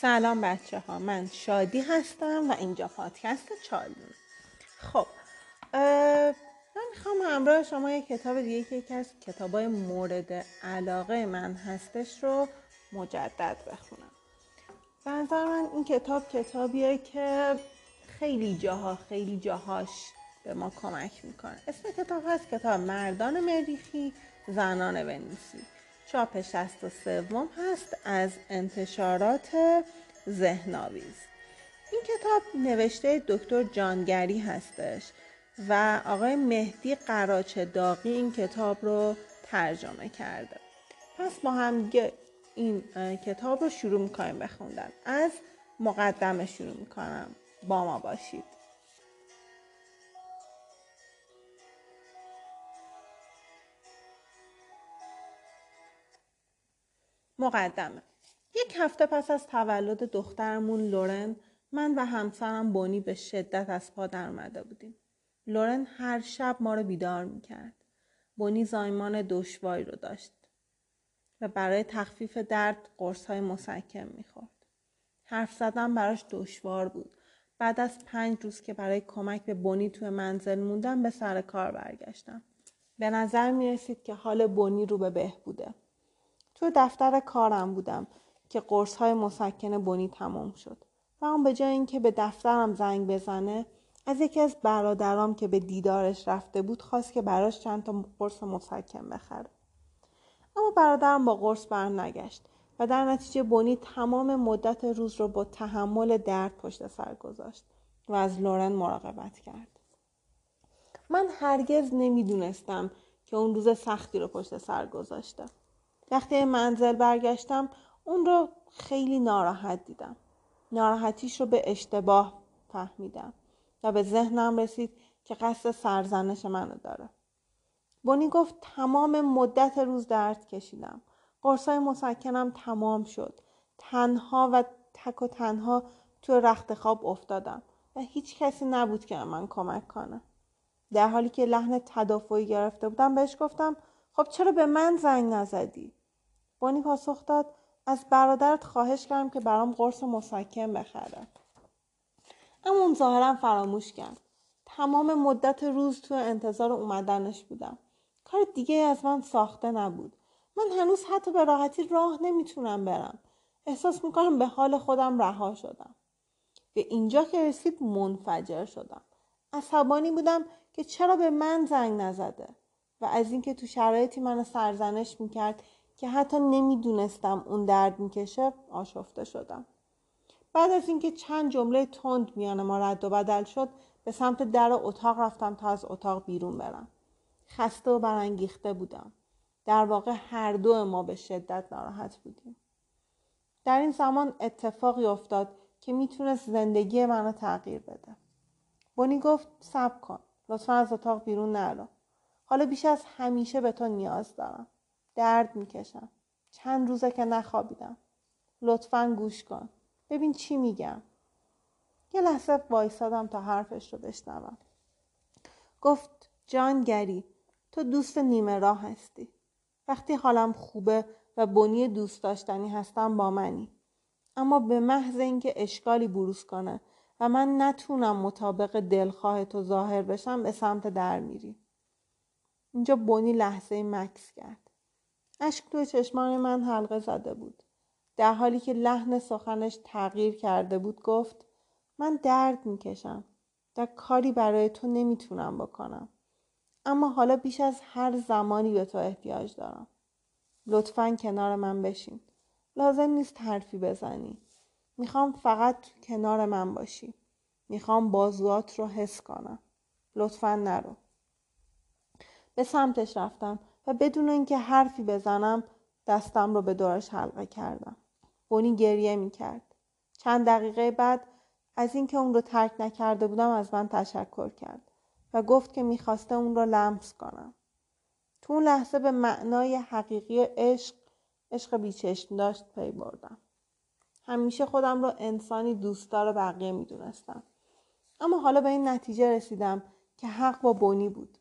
سلام بچه ها من شادی هستم و اینجا پادکست چالون خب من می‌خوام همراه شما یک کتاب دیگه که یکی از کتاب های مورد علاقه من هستش رو مجدد بخونم. به نظر من این کتاب کتابیه که خیلی جاها خیلی جاهاش به ما کمک می‌کنه. اسم کتاب هست کتاب مردان مریخی زنان ونیسی چاپ شست و سوم هست از انتشارات ذهناویز این کتاب نوشته دکتر جانگری هستش و آقای مهدی قراچه داغی این کتاب رو ترجمه کرده. پس با هم این کتاب رو شروع می‌کنیم بخوندن از مقدمه شروع می‌کنم. با ما باشید. مقدمه. یک هفته پس از تولد دخترمون لورن من و همسرم بونی به شدت از پا درمده بودیم. لورن هر شب ما رو بیدار می‌کرد. بونی زایمان دشواری رو داشت و برای تخفیف درد قرص های مسکم می‌خورد. حرف زدن براش دشوار بود. بعد از پنج روز که برای کمک به بونی توی منزل موندم به سر کار برگشتم. به نظر می رسید که حال بونی رو به بهبوده. تو دفتر کارم بودم که قرص های مسکن بنی تمام شد. و اون به جای اینکه به دفترم زنگ بزنه از یکی از برادرام که به دیدارش رفته بود خواست که براش چند تا قرص مسکن بخره. اما برادرم با قرص برنگشت و در نتیجه بونی تمام مدت روز رو با تحمل درد پشت سر گذاشت و از لورن مراقبت کرد. من هرگز نمی‌دونستم که اون روز سختی رو پشت سر گذاشته وقتی منزل برگشتم اون رو خیلی ناراحت دیدم. ناراحتیش رو به اشتباه فهمیدم و به ذهنم رسید که قصد سرزنش منو داره. بونی گفت تمام مدت روز درد کشیدم. قرصای مسکنم تمام شد. تنها و تک و تنها تو رخت خواب افتادم و هیچ کسی نبود که من کمک کنه. در حالی که لحن تدافعی گرفته بودم بهش گفتم خب چرا به من زنگ نزدی؟ بانی پاسخ داد از برادرت خواهش کردم که برام قرص مسکن بخره. اما اون ظاهرا فراموش کرد. تمام مدت روز تو انتظار اومدنش بودم. کار دیگه از من ساخته نبود. من هنوز حتی به راحتی راه نمی‌تونم برم. احساس می‌کنم به حال خودم رها شدم. به اینجا که رسید منفجر شدم. عصبانی بودم که چرا به من زنگ نزده و از اینکه تو شرایطی منو سرزنش می‌کرد که حتی نمی‌دونستم اون درد می‌کشه آشفته شدم. بعد از اینکه چند جمله تند میان ما رد و بدل شد به سمت در اتاق رفتم تا از اتاق بیرون برم. خسته و برانگیخته بودم. در واقع هر دو ما به شدت ناراحت بودیم. در این زمان اتفاقی افتاد که می‌تونست زندگی منو تغییر بده. بونی گفت صبر کن لطفا از اتاق بیرون نرو. حالا بیش از همیشه به تو نیاز دارم. درد می‌کشم. چند روزه که نخوابیدم. لطفا گوش کن. ببین چی میگم. یه لحظه وایسادم تا حرفش رو بشنوم. گفت جان گری تو دوست نیمه راه هستی. وقتی حالم خوبه و بنی دوست داشتنی هستم با منی. اما به محض اینکه اشکالی بروز کنه و من نتونم مطابق دلخواه تو ظاهر بشم به سمت در میری. اینجا بونی لحظه مکس کرد. اشک توی چشمان من حلقه زده بود. در حالی که لحن سخنش تغییر کرده بود گفت من درد می‌کشم در کاری برای تو نمی‌تونم بکنم. اما حالا بیش از هر زمانی به تو احتیاج دارم. لطفا کنار من بشین. لازم نیست حرفی بزنی. می‌خوام فقط کنار من باشی. می‌خوام بازوات رو حس کنم. لطفا نرو. به سمتش رفتم و بدون اینکه حرفی بزنم دستم رو به دورش حلقه کردم. بونی گریه می کرد. چند دقیقه بعد از اینکه اون رو ترک نکرده بودم از من تشکر کرد و گفت که می‌خواسته اون رو لمس کنم. تو اون لحظه به معنای حقیقی عشق عشق بیچشم داشت پی بردم. همیشه خودم رو انسانی دوستدار بقیه می‌دونستم. اما حالا به این نتیجه رسیدم که حق با بونی بود.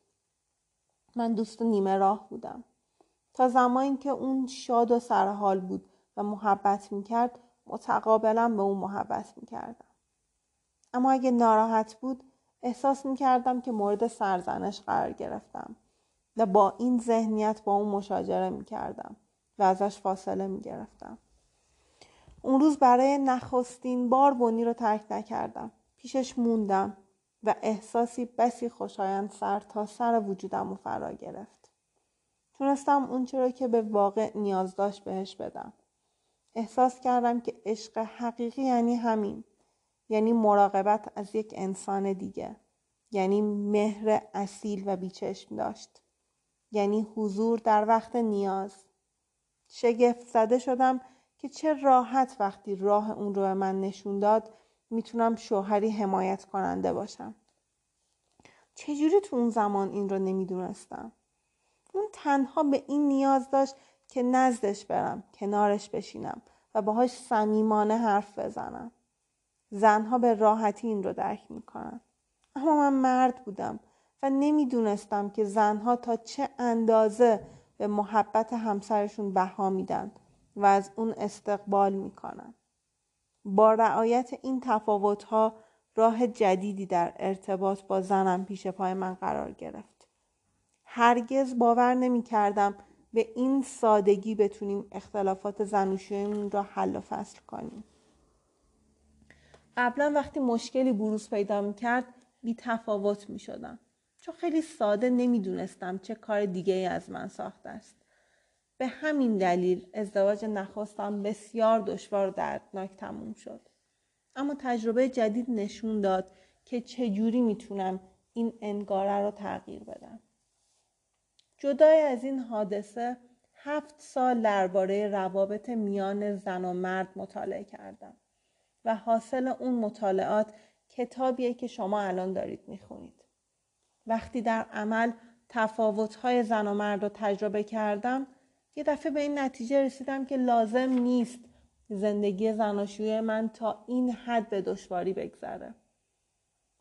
من دوست نیمه راه بودم. تا زمانی که اون شاد و سرحال بود و محبت می‌کرد متقابلا به اون محبت می‌کردم. اما اگه ناراحت بود احساس می‌کردم که مورد سرزنش قرار گرفتم و با این ذهنیت با اون مشاجره می‌کردم و ازش فاصله می‌گرفتم. اون روز برای نخستین بار بونی رو ترک نکردم. پیشش موندم. و احساسی بسی خوشایند سر تا سر وجودم رو فرا گرفت. تونستم اون چرا که به واقع نیاز داشت بهش بدم. احساس کردم که عشق حقیقی یعنی همین. یعنی مراقبت از یک انسان دیگه. یعنی مهر اصیل و بیچشم داشت. یعنی حضور در وقت نیاز. شگفت زده شدم که چه راحت وقتی راه اون رو به من نشون داد می‌تونم شوهری حمایت کننده باشم. چجوری تو اون زمان این رو نمی‌دونستم؟ اون تنها به این نیاز داشت که نزدش برم کنارش بشینم و باهاش صمیمانه حرف بزنم. زنها به راحتی این رو درک می‌کنن. اما من مرد بودم و نمی‌دونستم که زنها تا چه اندازه به محبت همسرشون بها میدن و از اون استقبال می‌کنن. با رعایت این تفاوتها راه جدیدی در ارتباط با زنم پیش پای من قرار گرفت هرگز باور نمی کردم به این سادگی بتونیم اختلافات زنوشیمون را حل و فصل کنیم قبلا وقتی مشکلی بروز پیدا می کرد بی تفاوت می شدم. چون خیلی ساده نمی‌دونستم چه کار دیگه ای از من ساخته است. به همین دلیل ازدواج نخواستم بسیار دشوار و دردناک تموم شد. اما تجربه جدید نشون داد که چجوری می‌تونم این انگاره رو تغییر بدم. جدای از این حادثه هفت سال درباره روابط میان زن و مرد مطالعه کردم و حاصل اون مطالعات کتابیه که شما الان دارید می‌خونید. وقتی در عمل تفاوت‌های زن و مرد رو تجربه کردم یه دفعه به این نتیجه رسیدم که لازم نیست زندگی زناشوی من تا این حد به دشواری بگذره.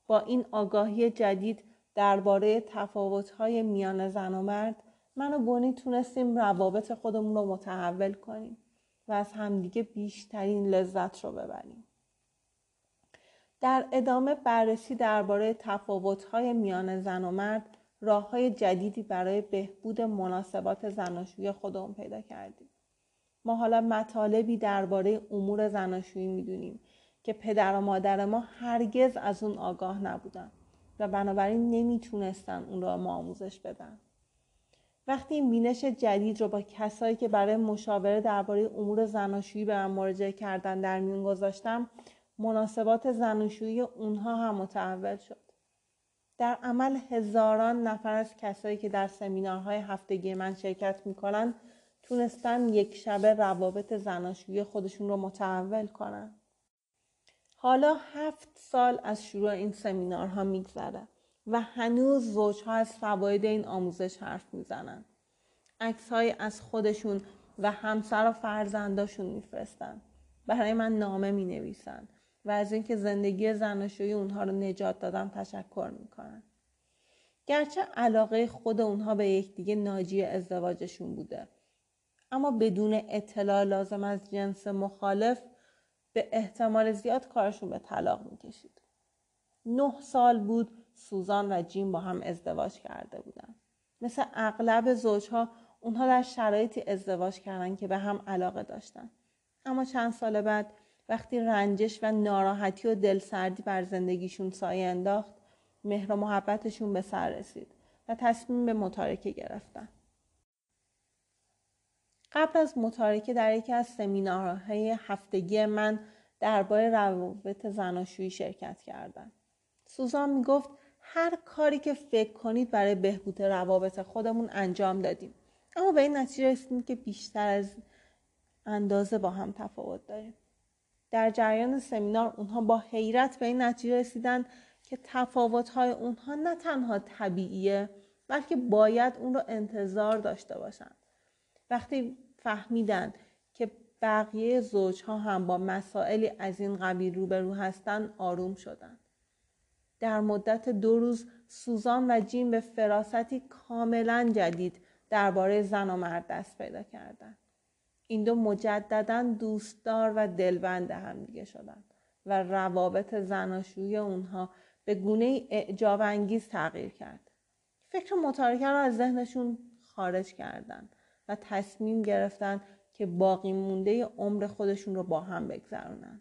با این آگاهی جدید درباره تفاوت‌های میان زن و مرد من و بونی تونستیم روابط خودمون رو متحول کنیم و از همدیگه بیشترین لذت رو ببریم. در ادامه بررسی درباره تفاوت‌های میان زن و مرد راه جدیدی برای بهبود مناسبات زناشویی خودمون پیدا کردیم. ما حالا مطالبی درباره امور زناشویی می‌دونیم که پدر و مادر ما هرگز از اون آگاه نبودن و بنابراین نمی‌تونستن اون را ما آموزش بدن. وقتی این بینش جدید رو با کسایی که برای مشاوره درباره امور زناشویی به من مراجعه کردن در میون گذاشتم مناسبات زناشویی اونها هم متحول شد. در عمل هزاران نفر از کسایی که در سمینارهای هفتگی من شرکت می‌کنن تونستن یک شبه روابط زناشویی خودشون رو متحول کنن. حالا هفت سال از شروع این سمینارها میگذره و هنوز زوجها از فواید این آموزش حرف می‌زنن. عکس از خودشون و همسر و فرزنداشون میفرستن. برای من نامه می نویسن و از اینکه زندگی زناشویی اونها رو نجات دادم تشکر می‌کنن. گرچه علاقه خود اونها به یکدیگه ناجی ازدواجشون بوده. اما بدون اطلاع لازم از جنس مخالف به احتمال زیاد کارشون به طلاق می‌کشید. نه سال بود سوزان و جیم با هم ازدواج کرده بودن. مثل اغلب زوجها اونها در شرایطی ازدواج کردن که به هم علاقه داشتن. اما چند سال بعد وقتی رنجش و ناراحتی و دلسردی بر زندگیشون سایه انداخت مهر و محبتشون به سر رسید و تصمیم به متارکه گرفتن. قبل از متارکه در یکی از سمینارهای هفتگی من درباره روابط زناشویی شرکت کردم. سوزان می‌گفت هر کاری که فکر کنید برای بهبود روابط خودمون انجام دادیم. اما به این نتیجه رسیدیم که بیشتر از اندازه با هم تفاوت داریم. در جریان سمینار اونها با حیرت به این نتیجه رسیدن که تفاوت‌های اونها نه تنها طبیعیه بلکه باید اون رو انتظار داشته باشند. وقتی فهمیدن که بقیه زوجها هم با مسائلی از این قبیل روبرو هستن آروم شدن. در مدت دو روز سوزان و جیم به فراستی کاملا جدید درباره زن و مرد دست پیدا کردند. این دو مجددا دوستدار و دلبند همدیگه شدن و روابط زناشویی اونها به گونه اعجاب انگیز تغییر کرد. فکر متارکه رو از ذهنشون خارج کردن و تصمیم گرفتن که باقی مونده عمر خودشون رو با هم بگذرونن.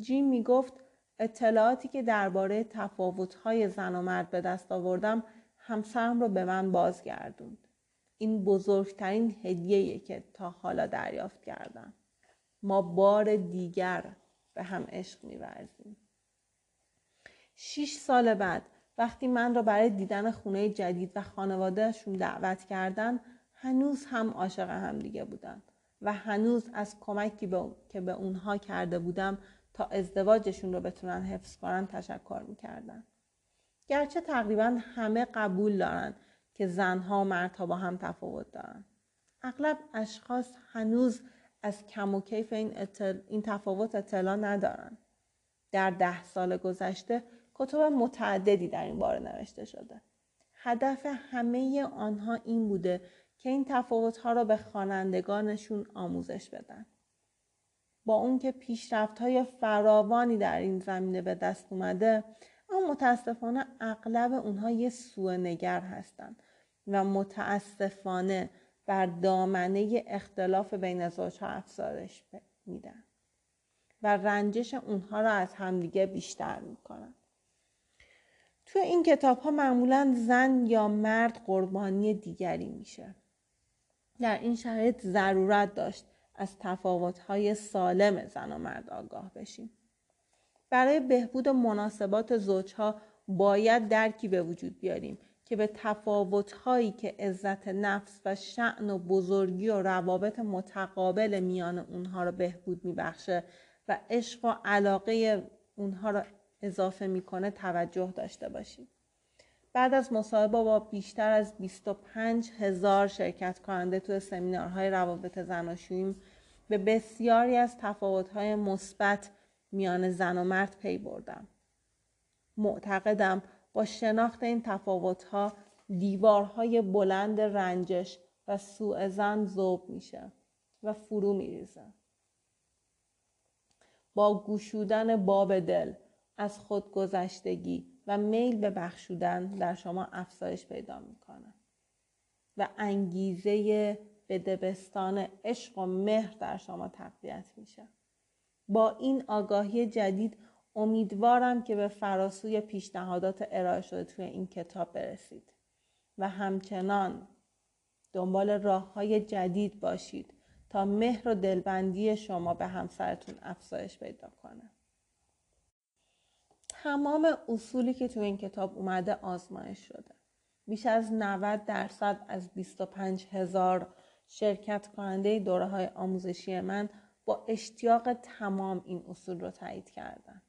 جیم می‌گفت اطلاعاتی که درباره تفاوت‌های زن و مرد به دست آوردم همسرم رو به من بازگردوند. این بزرگترین هدیه‌ای که تا حالا دریافت کردم. ما بار دیگر به هم عشق میورزیم. شیش سال بعد وقتی من را برای دیدن خونه جدید و خانوادهشون دعوت کردن هنوز هم عاشق هم دیگه بودن و هنوز از کمکی که به اونها کرده بودم تا ازدواجشون رو بتونن حفظ کنن تشکر می‌کردن. گرچه تقریبا همه قبول دارن که زنها و مردها با هم تفاوت دارن. اغلب اشخاص هنوز از کم و کیف این, این تفاوت اطلاع ندارن. در ده سال گذشته کتب متعددی در این باره نوشته شده. هدف همه آنها این بوده که این تفاوتها را به خوانندگانشون آموزش بدن. با اون که پیشرفت های فراوانی در این زمینه به دست اومده اما متاسفانه اغلب اونها یه سوء نگر هستند و متاسفانه بر دامنه اختلاف بین زوجها افزایش میدن. و رنجش اونها را از همدیگه بیشتر می‌کنن. تو این کتاب ها معمولا زن یا مرد قربانی دیگری میشه. در این شرایط ضرورت داشت از تفاوت‌های سالم زن و مرد آگاه بشیم. برای بهبود مناسبات زوجها باید درکی به وجود بیاریم که به تفاوت‌هایی که عزت نفس و شعن و بزرگی و روابط متقابل میان اونها را بهبود میبخشه و عشق و علاقه اونها را اضافه می‌کنه توجه داشته باشیم. بعد از مصاحبه با بیشتر از 25 هزار شرکت کننده تو سمینارهای روابط زناشویی به بسیاری از تفاوتهای مثبت میان زن و مرد پی بردم. معتقدم با شناخت این تفاوتها دیوارهای بلند رنجش و سوء زن زوب میشه و فرو میریزه. با گوشودن باب دل از خودگذشتگی و میل به بخشودن در شما افزایش پیدا می‌کنه و انگیزه به دبستان عشق و مهر در شما تقویت میشه با این آگاهی جدید امیدوارم که به فراسوی پیشنهادات ارائه شده توی این کتاب برسید. و همچنان دنبال راه های جدید باشید تا مهر و دلبندی شما به همسرتون افزایش پیدا کنه. تمام اصولی که تو این کتاب اومده آزمایش شده. بیش از 90 درصد از 25 هزار شرکت کننده دوره های آموزشی من با اشتیاق تمام این اصول رو تایید کردن.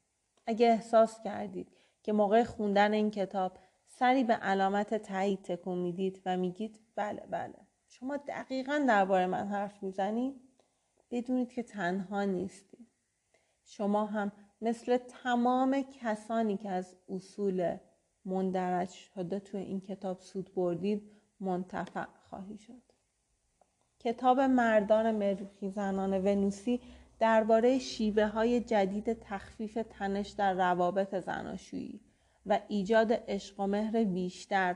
اگه احساس کردید که موقع خوندن این کتاب سری به علامت تایید تکون می‌دید و میگید بله بله. شما دقیقا درباره من حرف می‌زنید بدونید که تنها نیستید. شما هم مثل تمام کسانی که از اصول مندرج شده توی این کتاب سود بردید منتفع خواهی شد. کتاب مردان مروحی زنان ونوسی درباره شیوه های جدید تخفیف تنش در روابط زناشویی و ایجاد عشق و مهر بیشتر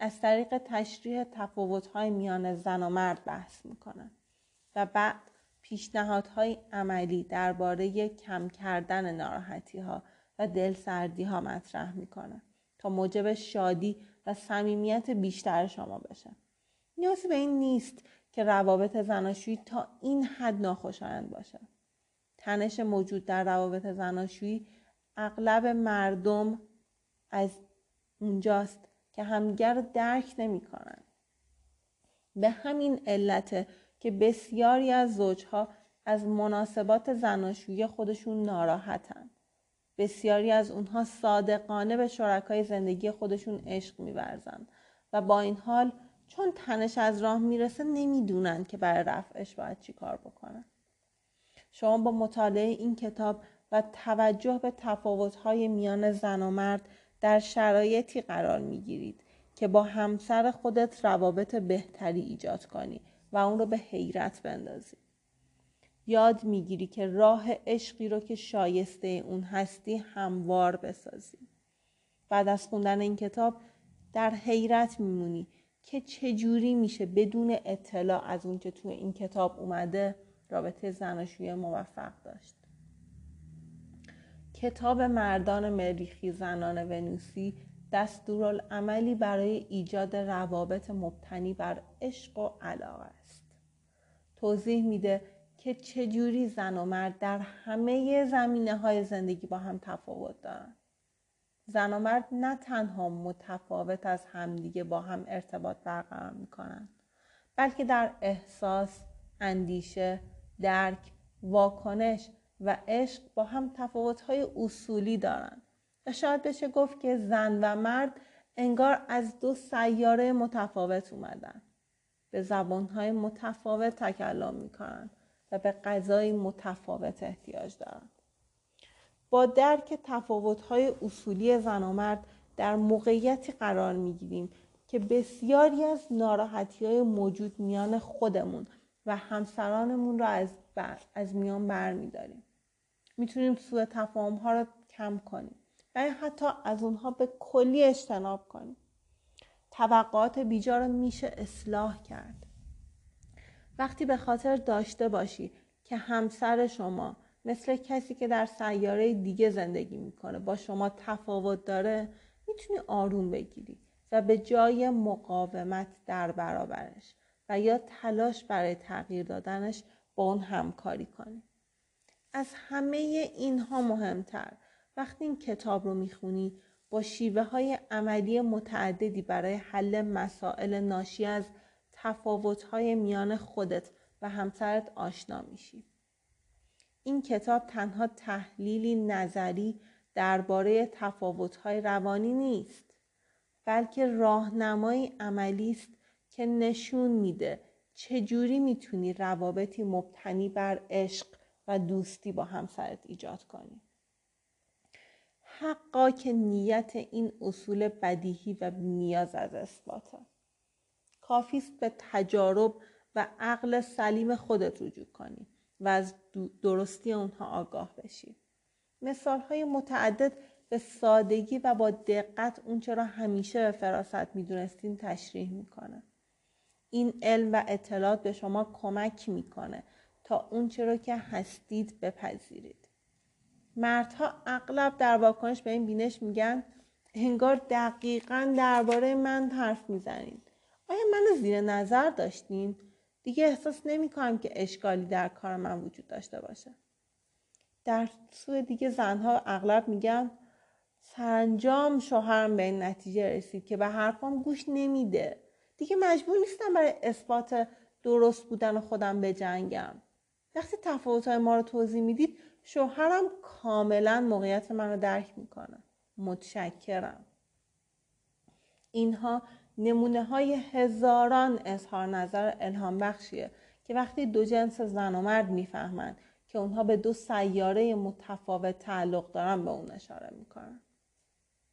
از طریق تشریح تفاوت‌های میان زن و مرد بحث می‌کنند. و بعد پیشنهادهای عملی درباره کم کردن ناراحتی ها و دلسردی ها مطرح می‌کنه تا موجب شادی و صمیمیت بیشتر شما بشه. نیازی به این نیست که روابط زناشویی تا این حد ناخوشایند باشه تنش موجود در روابط زناشویی اغلب مردم از اونجاست که همگر درک نمی‌کنن به همین علت که بسیاری از زوجها از مناسبات زناشویی خودشون ناراحتن. بسیاری از اونها صادقانه به شرکای زندگی خودشون عشق میورزند و با این حال چون تنش از راه می‌رسه نمی‌دونن که برای رفعش باید چی کار بکنن. شما با مطالعه این کتاب و توجه به تفاوت‌های میان زن و مرد در شرایطی قرار می‌گیرید که با همسر خودت روابط بهتری ایجاد کنی و اون رو به حیرت بندازی. یاد می‌گیری که راه عشقی رو که شایسته اون هستی هموار بسازی. بعد از خوندن این کتاب در حیرت میمونی که چجوری میشه بدون اطلاع از اون که توی این کتاب اومده رابطه زناشویی موفق داشت. کتاب مردان مریخی زنان ونوسی دستورالعملی برای ایجاد روابط مبتنی بر عشق و علاقه است. توضیح میده که چجوری زن و مرد در همه زمینه های زندگی با هم تفاوت دارن زن و مرد نه تنها متفاوت از همدیگه با هم ارتباط برقرار می‌کنن بلکه در احساس، اندیشه، درک، واکنش و عشق با هم تفاوت‌های اصولی دارند و شاید بشه گفت که زن و مرد انگار از دو سیاره متفاوت اومدن. به زبانهای متفاوت تکلم می‌کنن و به غذای متفاوت احتیاج دارند با درک تفاوت‌های اصولی زن و مرد در موقعیتی قرار می‌گیریم که بسیاری از ناراحتی های موجود میان خودمون و همسرانمون را از, بر، از میان بر میداریم. می‌تونیم سوء تفاهم ها رو کم کنیم و حتی از اونها به کلی اجتناب کنیم. توقعات بیجا رو میشه اصلاح کرد. وقتی به خاطر داشته باشی که همسر شما مثل کسی که در سیاره دیگه زندگی می‌کنه با شما تفاوت داره می‌تونی آروم بگیری و به جای مقاومت در برابرش یا تلاش برای تغییر دادنش با اون همکاری کنی از همه اینها مهمتر وقتی این کتاب رو می‌خونی با شیوه های عملی متعددی برای حل مسائل ناشی از تفاوت های میان خودت و همسرت آشنا میشی. این کتاب تنها تحلیلی نظری درباره تفاوت‌های روانی نیست بلکه راهنمایی عملی است که نشون میده چجوری می‌تونی روابطی مبتنی بر عشق و دوستی با همسرت ایجاد کنی. حقا که نیت این اصول بدیهی و نیاز از اثباته. کافی است به تجارب و عقل سلیم خودت رجوع کنی و از درستی اونها آگاه بشید مثال های متعدد به سادگی و با دقت اونچه را همیشه به فراست می‌دونستین تشریح می‌کنه. این علم و اطلاعات به شما کمک می‌کنه تا اونچه را که هستید بپذیرید. مردها اغلب در واکنش به این بینش میگن انگار دقیقا درباره من حرف می‌زنید آیا من زیر نظر داشتین؟ دیگه احساس نمی کنم که اشکالی در کار من وجود داشته باشه. در سوی دیگه زنها اغلب میگن سرانجام شوهرم به این نتیجه رسید که به حرفام گوش نمیده. دیگه مجبور نیستم برای اثبات درست بودن خودم به جنگم. وقتی تفاوتهای ما رو توضیح می‌دید شوهرم کاملا موقعیت من رو درک می‌کنه. متشکرم. اینها نمونه های هزاران اظهار نظر الهام بخشیه که وقتی دو جنس زن و مرد می‌فهمند که اونها به دو سیاره متفاوت تعلق دارن به اون اشاره می‌کنن.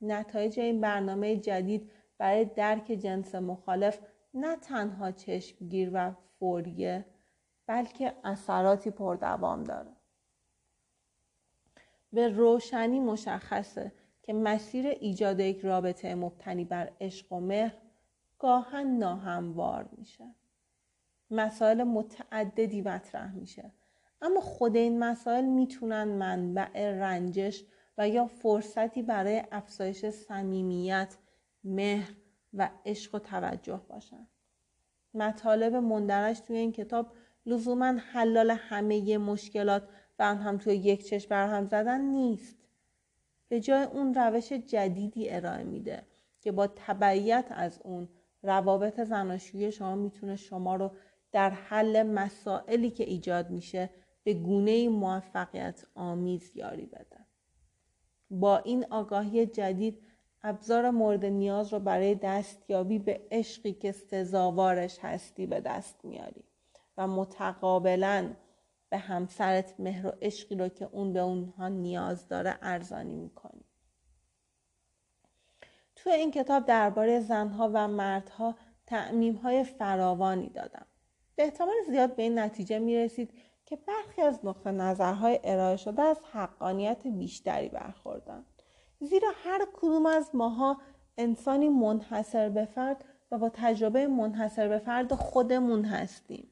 نتایج این برنامه جدید برای درک جنس مخالف نه تنها چشمگیر و فوریه بلکه اثراتی پردوام داره. به روشنی مشخصه که مسیر ایجاد یک رابطه مبتنی بر عشق و مهر گاهن ناهموار میشه. مسائل متعددی مطرح میشه. اما خود این مسائل می‌تونن منبع رنجش و یا فرصتی برای افزایش صمیمیت مهر و عشق و توجه باشن. مطالب مندرج توی این کتاب لزوما حلال همه مشکلات و هم توی یک چشم برهم زدن نیست. به جای اون روش جدیدی ارائه میده که با تبعیت از اون روابط زناشویی شما می‌تونه شما رو در حل مسائلی که ایجاد میشه به گونه موفقیت آمیز یاری بده. با این آگاهی جدید ابزار مورد نیاز رو برای دستیابی به عشقی که سزاوارش هستی به دست میاری و متقابلا به همسرت مهر و عشقی رو که اون به اونها نیاز داره ارزانی می‌کنی. تو این کتاب درباره زنها و مردها تعمیم های فراوانی دادم. به احتمال زیاد به این نتیجه می رسید که برخی از نقطه نظرهای ارائه شده از حقانیت بیشتری برخوردن. زیرا هر کدوم از ماها انسانی منحصر به فرد و با تجربه منحصر به فرد خودمون هستیم.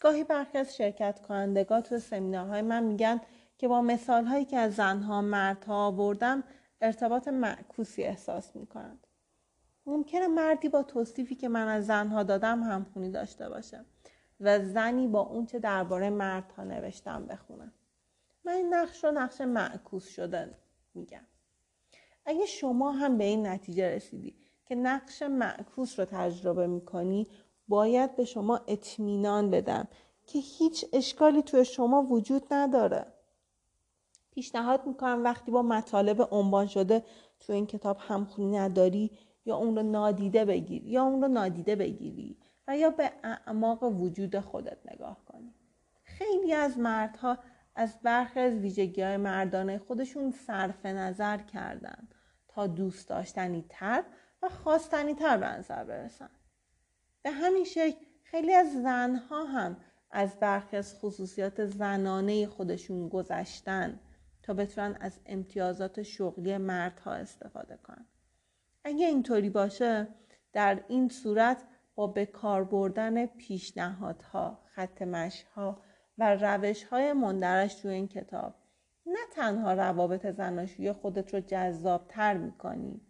گاهی برخی از شرکت کنندگان تو سمینارهای من میگن که با مثال هایی که از زنها مردها آوردم ارتباط معکوسی احساس می‌کنند. ممکنه مردی با توصیفی که من از زنها دادم همخونی داشته باشه و زنی با اونچه درباره مردها نوشتم بخونه. من این نقش رو نقش معکوس شده میگم. اگه شما هم به این نتیجه رسیدی که نقش معکوس رو تجربه می‌کنی باید به شما اطمینان بدم که هیچ اشکالی توی شما وجود نداره. پیشنهاد می‌کنم وقتی با مطالب عنوان شده تو این کتاب همخونی نداری یا اون رو نادیده بگیری یا اون رو نادیده بگیری و یا به اعماق وجود خودت نگاه کنی. خیلی از مردها از برخی از ویژگی های مردانه خودشون صرف نظر کردن. تا دوست داشتنی تر و خواستنی تر به نظر برسن. به همین شکل خیلی از زنها هم از برخی از خصوصیات زنانه خودشون گذشتن تا بتونن از امتیازات شغلی مردها استفاده کنن. اگه اینطوری باشه در این صورت با به کار بردن پیشنهادها خط مشها و روش های مندرش تو این کتاب نه تنها روابط زناشویی خودت رو جذاب تر می‌کنی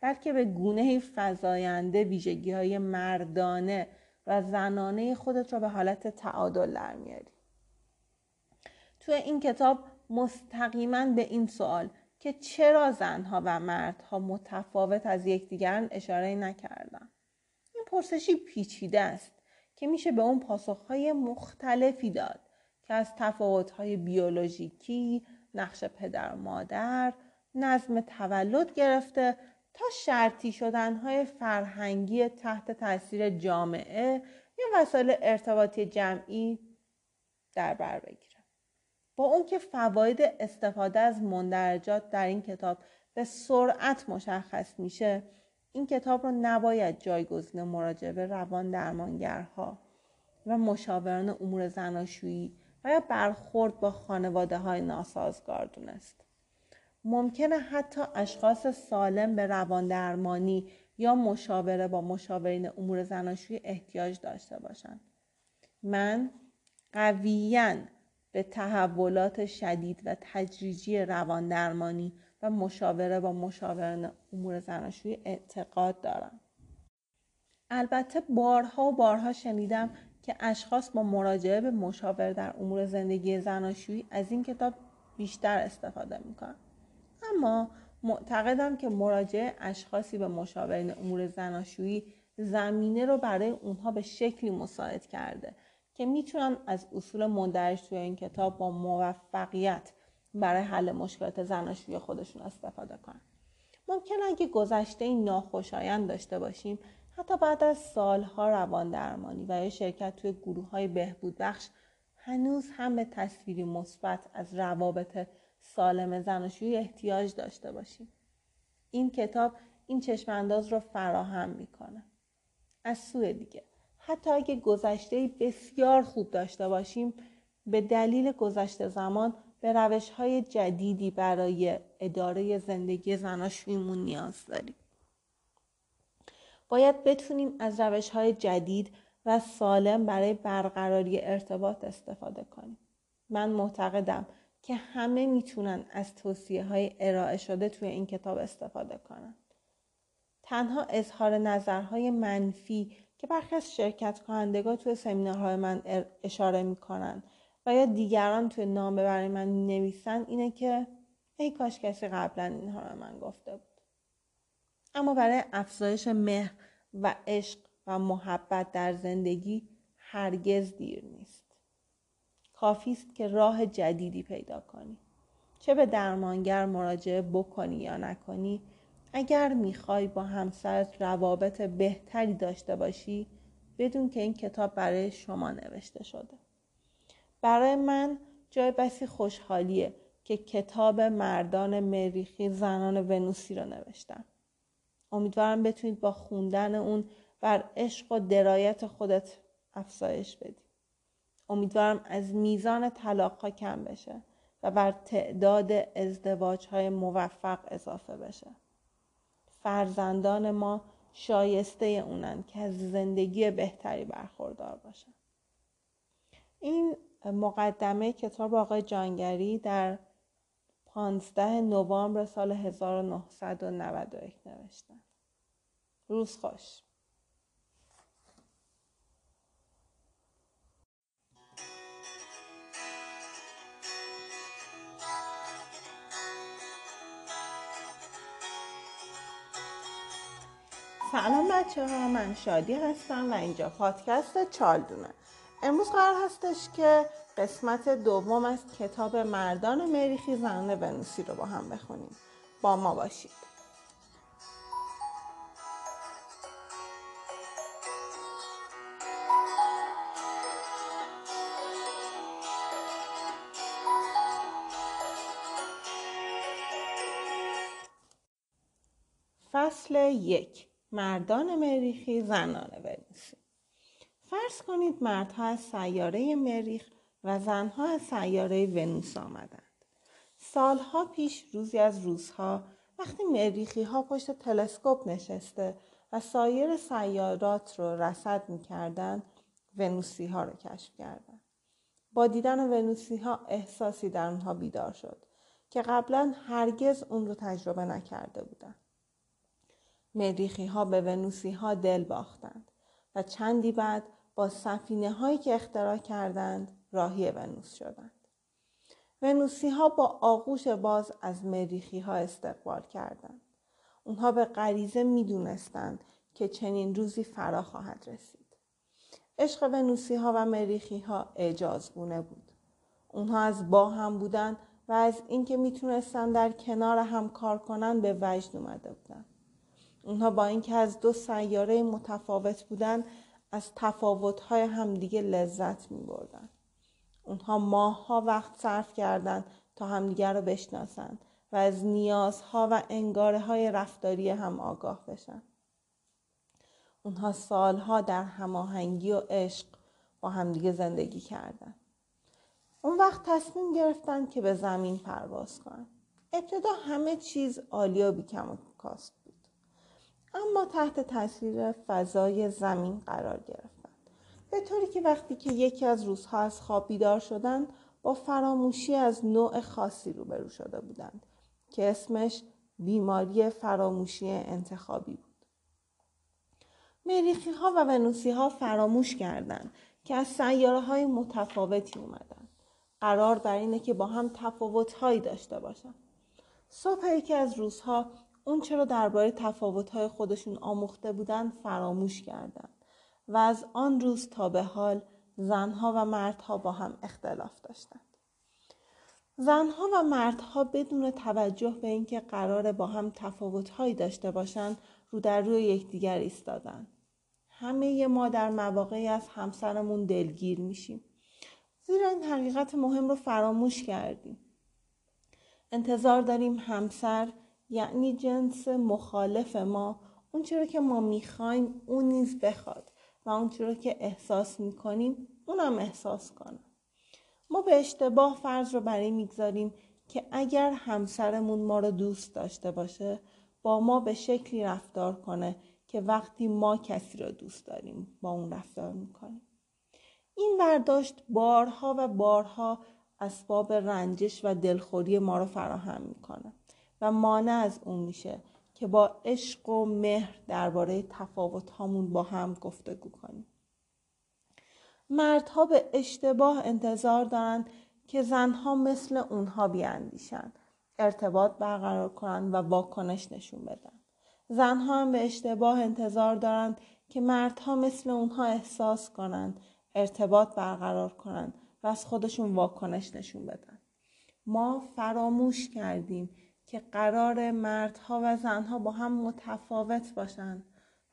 بلکه به گونه فضاینده ویژگی های مردانه و زنانه خودت رو به حالت تعادل در میاری. تو این کتاب مستقیما به این سوال که چرا زنها و مردها متفاوت از یکدیگرن اشاره نکردن این پرسشی پیچیده است که میشه به اون پاسخهای مختلفی داد که از تفاوتهای بیولوژیکی، نقش پدر و مادر، نظم تولد گرفته تا شرطی شدنهای فرهنگی تحت تاثیر جامعه یا وسایل ارتباطی جمعی در بر بگیره. با اون که فواید استفاده از مندرجات در این کتاب به سرعت مشخص میشه این کتاب رو نباید جایگزین مراجعه به روان درمانگرها و مشاوران امور زناشویی و یا برخورد با خانواده های ناسازگار دونست. ممکنه حتی اشخاص سالم به روان درمانی یا مشاوره با مشاورین امور زناشویی احتیاج داشته باشند. من قویاً به تحولات شدید و تجریجی روان درمانی و مشاوره با مشاوران امور زناشویی اعتقاد دارم. البته بارها و بارها شنیدم که اشخاص با مراجعه به مشاور در امور زندگی زناشویی از این کتاب بیشتر استفاده می‌کنن. اما معتقدم که مراجعه اشخاصی به مشاورین امور زناشویی زمینه رو برای اونها به شکلی مساعد کرده که می‌تونن از اصول مندرج توی این کتاب با موفقیت برای حل مشکلات زناشویی خودشون استفاده کنن. ممکن اگه گذشته ناخوشایند داشته باشیم حتی بعد از سالها روان درمانی و یا شرکت توی گروه های بهبود بخش هنوز هم به تصویری مثبت از روابط سالم زناشویی احتیاج داشته باشیم. این کتاب این چشمانداز رو فراهم می‌کنه. از سوی دیگه حتی اگه گذشته بسیار خوب داشته باشیم به دلیل گذشته زمان به روش های جدیدی برای اداره زندگی زناشویمون نیاز داریم. باید بتونیم از روش های جدید و سالم برای برقراری ارتباط استفاده کنیم. من معتقدم که همه می‌تونن از توصیه های ارائه شده توی این کتاب استفاده کنن. تنها اظهار نظرهای منفی که برخی از شرکت کنندگان توی سمینارهای من اشاره می‌کنن و یا دیگران توی نامه برای من نویسن اینه که ای کاش کسی قبلا اینها رو من گفته بود. اما برای افزایش مهر و عشق و محبت در زندگی هرگز دیر نیست. کافی است که راه جدیدی پیدا کنی. چه به درمانگر مراجعه بکنی یا نکنی اگر می‌خوای با همسرت روابط بهتری داشته باشی بدون که این کتاب برای شما نوشته شده. برای من جای بسی خوشحالیه که کتاب مردان مریخی زنان ونوسی رو نوشتم. امیدوارم بتونید با خوندن اون بر عشق و درایت خودت افزایش بدیم امیدوارم از میزان طلاق ها کم بشه و بر تعداد ازدواج های موفق اضافه بشه. فرزندان ما شایسته اونن که از زندگی بهتری برخوردار باشن. این مقدمه کتاب آقای جانگری در 15 نوامبر سال 1991 نوشتن روز خوش سلام بچه ها من شادی هستم و اینجا پادکست چالدونه. امروز قرار هستش که قسمت دوم از کتاب مردان مریخی زنان ونوسی رو با هم بخونیم. با ما باشید. فصل یک. مردان مریخی زنان ونوسی فرض کنید مردها از سیاره مریخ و زنها از سیاره ونوس آمدند. سالها پیش روزی از روزها وقتی مریخی ها پشت تلسکوپ نشسته و سایر سیارات رو رصد می‌کردند ونوسی ها رو کشف کردند. با دیدن ونوسی ها احساسی در اونها بیدار شد که قبلا هرگز اون رو تجربه نکرده بودند. مریخی ها به ونوسی ها دل باختند و چندی بعد با سفینه هایی که اختراع کردند راهی ونوس شدند. ونوسی ها با آغوش باز از مریخی ها استقبال کردند. اونها به غریزه می دونستند که چنین روزی فرا خواهد رسید. عشق ونوسی ها و مریخی ها اعجازگونه بود. اونها از با هم بودند و از اینکه می‌تونستند در کنار هم کار کنند به وجد اومده بودند. اونها با اینکه از دو سیاره متفاوت بودن از تفاوتهای همدیگه لذت می بردن. اونها ماهها وقت صرف کردند تا همدیگه رو بشناسند و از نیازها و انگاره های رفتاری هم آگاه بشن. اونها سالها در هماهنگی و عشق با همدیگه زندگی کردند. اون وقت تصمیم گرفتن که به زمین پرواز کنن. ابتدا همه چیز عالی و بیکم و کاست اما تحت تاثیر فضای زمین قرار گرفتند. به طوری که وقتی که یکی از روزها از خواب بیدار شدند با فراموشی از نوع خاصی روبرو شده بودند که اسمش بیماری فراموشی انتخابی بود. مریخی ها و ونوسی ها فراموش کردند که از سیاره های متفاوتی اومدن قرار بر اینه که با هم تفاوت هایی داشته باشن صبح یکی از روزها اون چرا درباره تفاوت‌های خودشون آموخته بودند فراموش کردند و از آن روز تا به حال زنها و مردها با هم اختلاف داشتند. زنها و مردها بدون توجه به اینکه قرار با هم تفاوت‌هایی داشته باشند رو در روی یکدیگر ایستادند. همه ما در مواقعی از همسرمون دلگیر میشیم. زیرا این حقیقت مهم رو فراموش کردیم. انتظار داریم همسر یعنی جنس مخالف ما. اون چرا که ما می‌خوایم اون نیز بخواد و اون چرا که احساس می‌کنیم اونم احساس کنه. ما به اشتباه فرض رو برای می‌گذاریم که اگر همسرمون ما رو دوست داشته باشه با ما به شکلی رفتار کنه که وقتی ما کسی رو دوست داریم با اون رفتار می‌کنیم. این برداشت بارها و بارها اسباب رنجش و دلخوری ما رو فراهم می‌کنه. و مانع از اون میشه که با عشق و مهر درباره تفاوت هامون با هم گفتگو کنیم. مردها به اشتباه انتظار دارند که زنها مثل اونها بیاندیشن ارتباط برقرار کنند و واکنش نشون بدن. زنها هم به اشتباه انتظار دارند که مردها مثل اونها احساس کنند ارتباط برقرار کنند و از خودشون واکنش نشون بدن. ما فراموش کردیم که قرار مردها و زنها با هم متفاوت باشند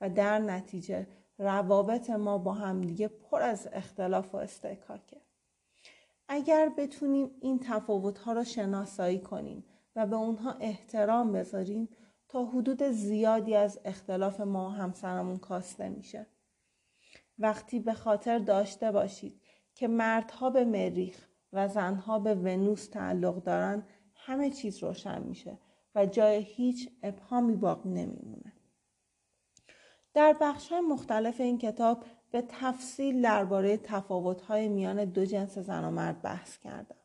و در نتیجه روابط ما با هم دیگه پر از اختلاف و استکاکه اگر بتونیم این تفاوت ها رو شناسایی کنیم و به اونها احترام بذاریم تا حدود زیادی از اختلاف ما همسرمون کاسته میشه. وقتی به خاطر داشته باشید که مردها به مریخ و زنها به ونوس تعلق دارن همه چیز روشن میشه و جای هیچ ابهامی باقی نمیمونه. در بخش مختلف این کتاب به تفصیل درباره تفاوت‌های میان دو جنس زن و مرد بحث کردم.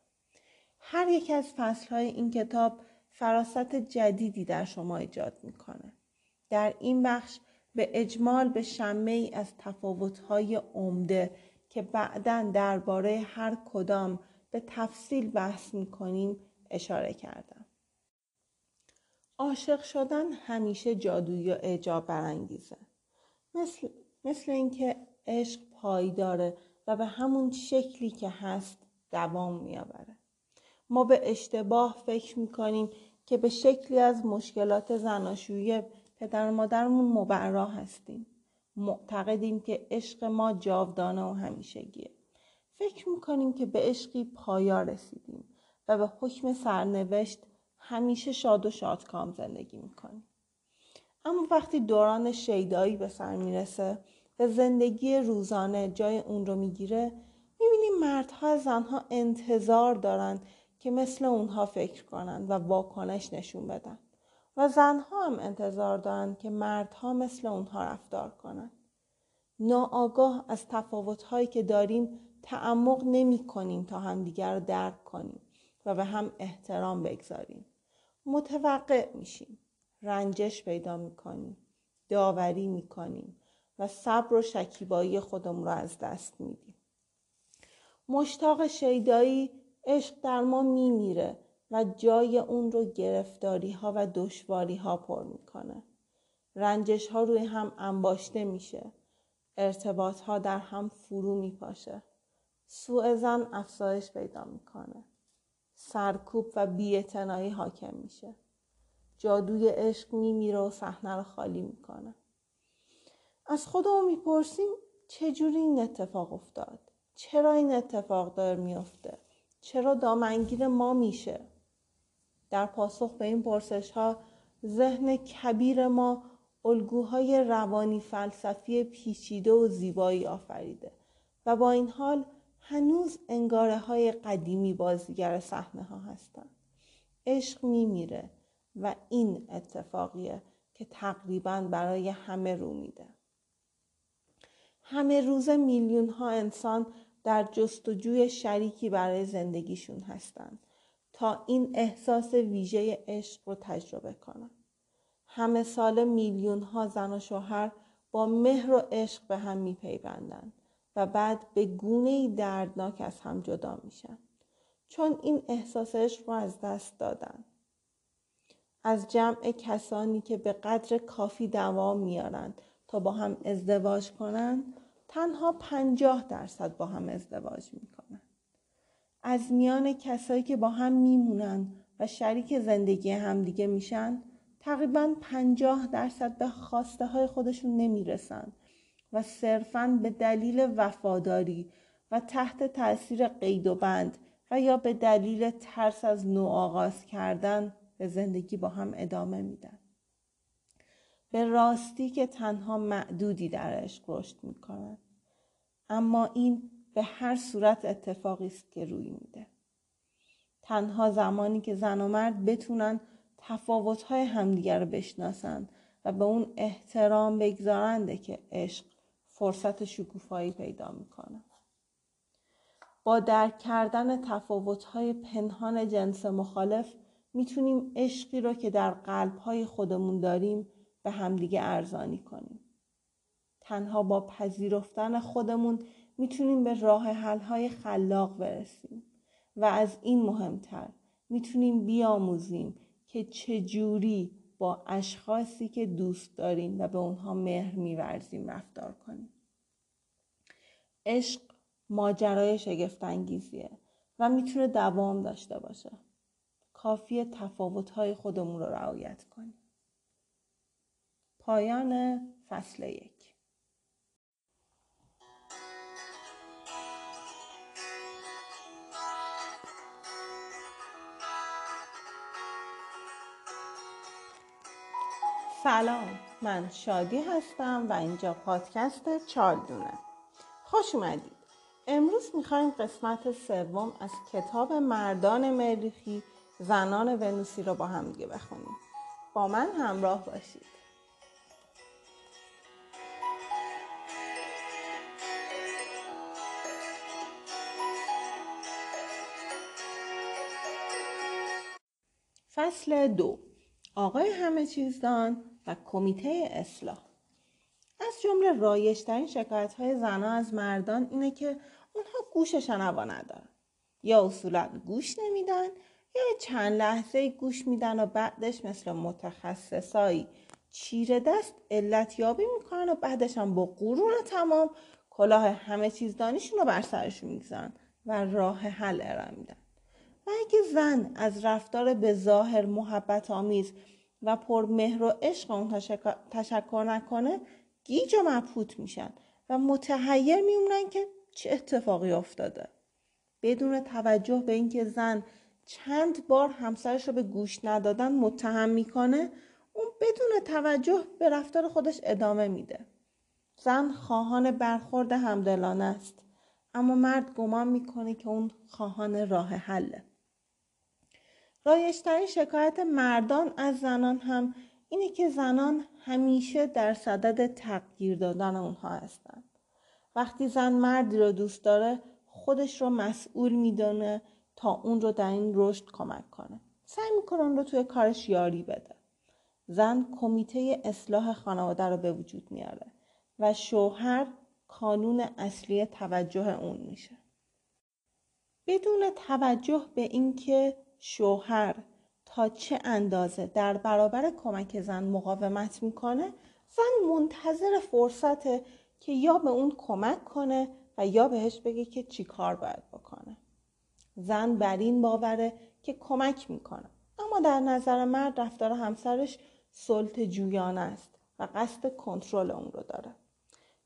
هر یک از فصل‌های این کتاب فراست جدیدی در شما ایجاد می‌کنه. در این بخش به اجمال به شمه ای از تفاوت‌های عمده که بعدا درباره هر کدام به تفصیل بحث می‌کنیم اشاره کردم. عاشق شدن همیشه جادویی و اعجاب برانگیزه. مثل, مثل اینکه عشق پایداره و به همون شکلی که هست دوام میآوره. ما به اشتباه فکر می‌کنیم که به شکلی از مشکلات زناشویی پدر مادرمون مبرا هستیم. معتقدیم که عشق ما جاودانه و همیشگیه. فکر می‌کنیم که به عشقی پایا رسیدیم و به حکم سرنوشت همیشه شاد و شادکام زندگی می‌کنیم. اما وقتی دوران شیدایی به سر می‌رسه و زندگی روزانه جای اون رو می‌گیره می‌بینیم مردها از زنها انتظار دارن که مثل اونها فکر کنن و واکنش نشون بدن و زنها هم انتظار دارن که مردها مثل اونها رفتار کنن. ناآگاه از تفاوتهایی که داریم تعمق نمی کنیم تا همدیگر رو درک کنیم و به هم احترام بگذاریم. متوقع میشیم. رنجش پیدا می‌کنیم. داوری می‌کنیم و صبر و شکیبایی خودمون رو از دست میدیم. مشتاق شیدایی عشق در ما میمیره و جای اون رو گرفتاری ها و دشواری ها پر می‌کنه. رنجش ها روی هم انباشته میشه. ارتباط ها در هم فرو میپاشه. سوء زن افزایش پیدا می‌کنه. سرکوب و بیاعتنایی حاکم میشه. جادوی عشق میمیره و صحنه رو خالی می‌کنه. از خودمون می‌پرسیم چجوری این اتفاق افتاد؟ چرا این اتفاق داره میافته؟ چرا دامنگیر ما میشه؟ در پاسخ به این پرسش ها ذهن کبیر ما الگوهای روانی فلسفی پیچیده و زیبایی آفریده و با این حال هنوز انگاره های قدیمی بازیگر صحنه ها هستند. عشق میمیره و این اتفاقیه که تقریبا برای همه رو میده. همه روز میلیون ها انسان در جستجوی شریکی برای زندگیشون هستند تا این احساس ویژه عشق رو تجربه کنن. همه سال میلیون ها زن و شوهر با مهر و عشق به هم میپیوندند و بعد به گونه دردناک از هم جدا میشن چون این احساس عشق رو از دست دادن. از جمع کسانی که به قدر کافی دوام میارند تا با هم ازدواج کنند تنها پنجاه درصد با هم ازدواج می‌کنن. از میان کسایی که با هم میمونن و شریک زندگی همدیگه میشن تقریبا پنجاه درصد به خواسته های خودشون نمی‌رسن و صرفا به دلیل وفاداری و تحت تاثیر قید و بند و یا به دلیل ترس از نو آغاز کردن به زندگی با هم ادامه میدن. به راستی که تنها معدودی در عشق رشد می‌کنند اما این به هر صورت اتفاقی است که روی میده تنها زمانی که زن و مرد بتونن تفاوت‌های همدیگر رو بشناسند و به اون احترام بگذارنده که عشق فرصت شکوفایی پیدا می‌کنه. با درک کردن تفاوت‌های پنهان جنس مخالف می‌تونیم عشقی رو که در قلب‌های خودمون داریم به همدیگه ارزانی کنیم. تنها با پذیرفتن خودمون می‌تونیم به راه های خلاق برسیم و از این مهمتر می‌تونیم بیاموزیم که چجوری با اشخاصی که دوست داریم و به اونها مهر میورزیم رفتار کنیم. عشق ماجرای شگفتانگیزیه و می‌تونه دوام داشته باشه. کافی تفاوت‌های خودمون رو رعایت کنیم. پایان فصل یک. سلام. من شادی هستم و اینجا پادکست چالدونه خوش اومدید. امروز می‌خوایم قسمت سوم از کتاب مردان مریخی زنان ونوسی رو با هم دیگه بخونیم. با من همراه باشید. فصل دو. آقای همه چیزدان و کمیته اصلاح. از جمله رایشترین شکایت های زنها از مردان اینه که اونها گوش شنوا ندارن. یا اصولا گوش نمیدن یا چند لحظه گوش میدن و بعدش مثل متخصصایی چیره دست علت یابی می‌کنن و بعدش هم با قرون تمام کلاه همه چیز دانیشون رو بر سرشون می‌گذارن و راه حل ارائه میدن. و اگه زن از رفتار به ظاهر محبت آمیز و پر مهر و عشق اون تشکر نکنه گیج و مبهوت میشن و متحیر میمونن که چه اتفاقی افتاده. بدون توجه به اینکه زن چند بار همسرش رو به گوش ندادن متهم می‌کنه اون بدون توجه به رفتار خودش ادامه میده. زن خواهان برخورد همدلانه است اما مرد گمان می‌کنه که اون خواهان راه حله. رایشترین شکایت مردان از زنان هم اینه که زنان همیشه در صدد تغییر دادن اونها هستند. وقتی زن مردی رو دوست داره خودش رو مسئول می‌دونه تا اون رو در این رشد کمک کنه. سعی می‌کنه اون رو توی کارش یاری بده. زن کمیته اصلاح خانواده رو به وجود میاره و شوهر کانون اصلی توجه اون میشه. بدون توجه به اینکه شوهر تا چه اندازه در برابر کمک زن مقاومت می‌کنه زن منتظر فرصته که یا به اون کمک کنه و یا بهش بگه که چی کار باید بکنه. زن بر این باوره که کمک می‌کنه. اما در نظر مرد رفتار همسرش سلط جویانه است و قصد کنترل اون رو داره.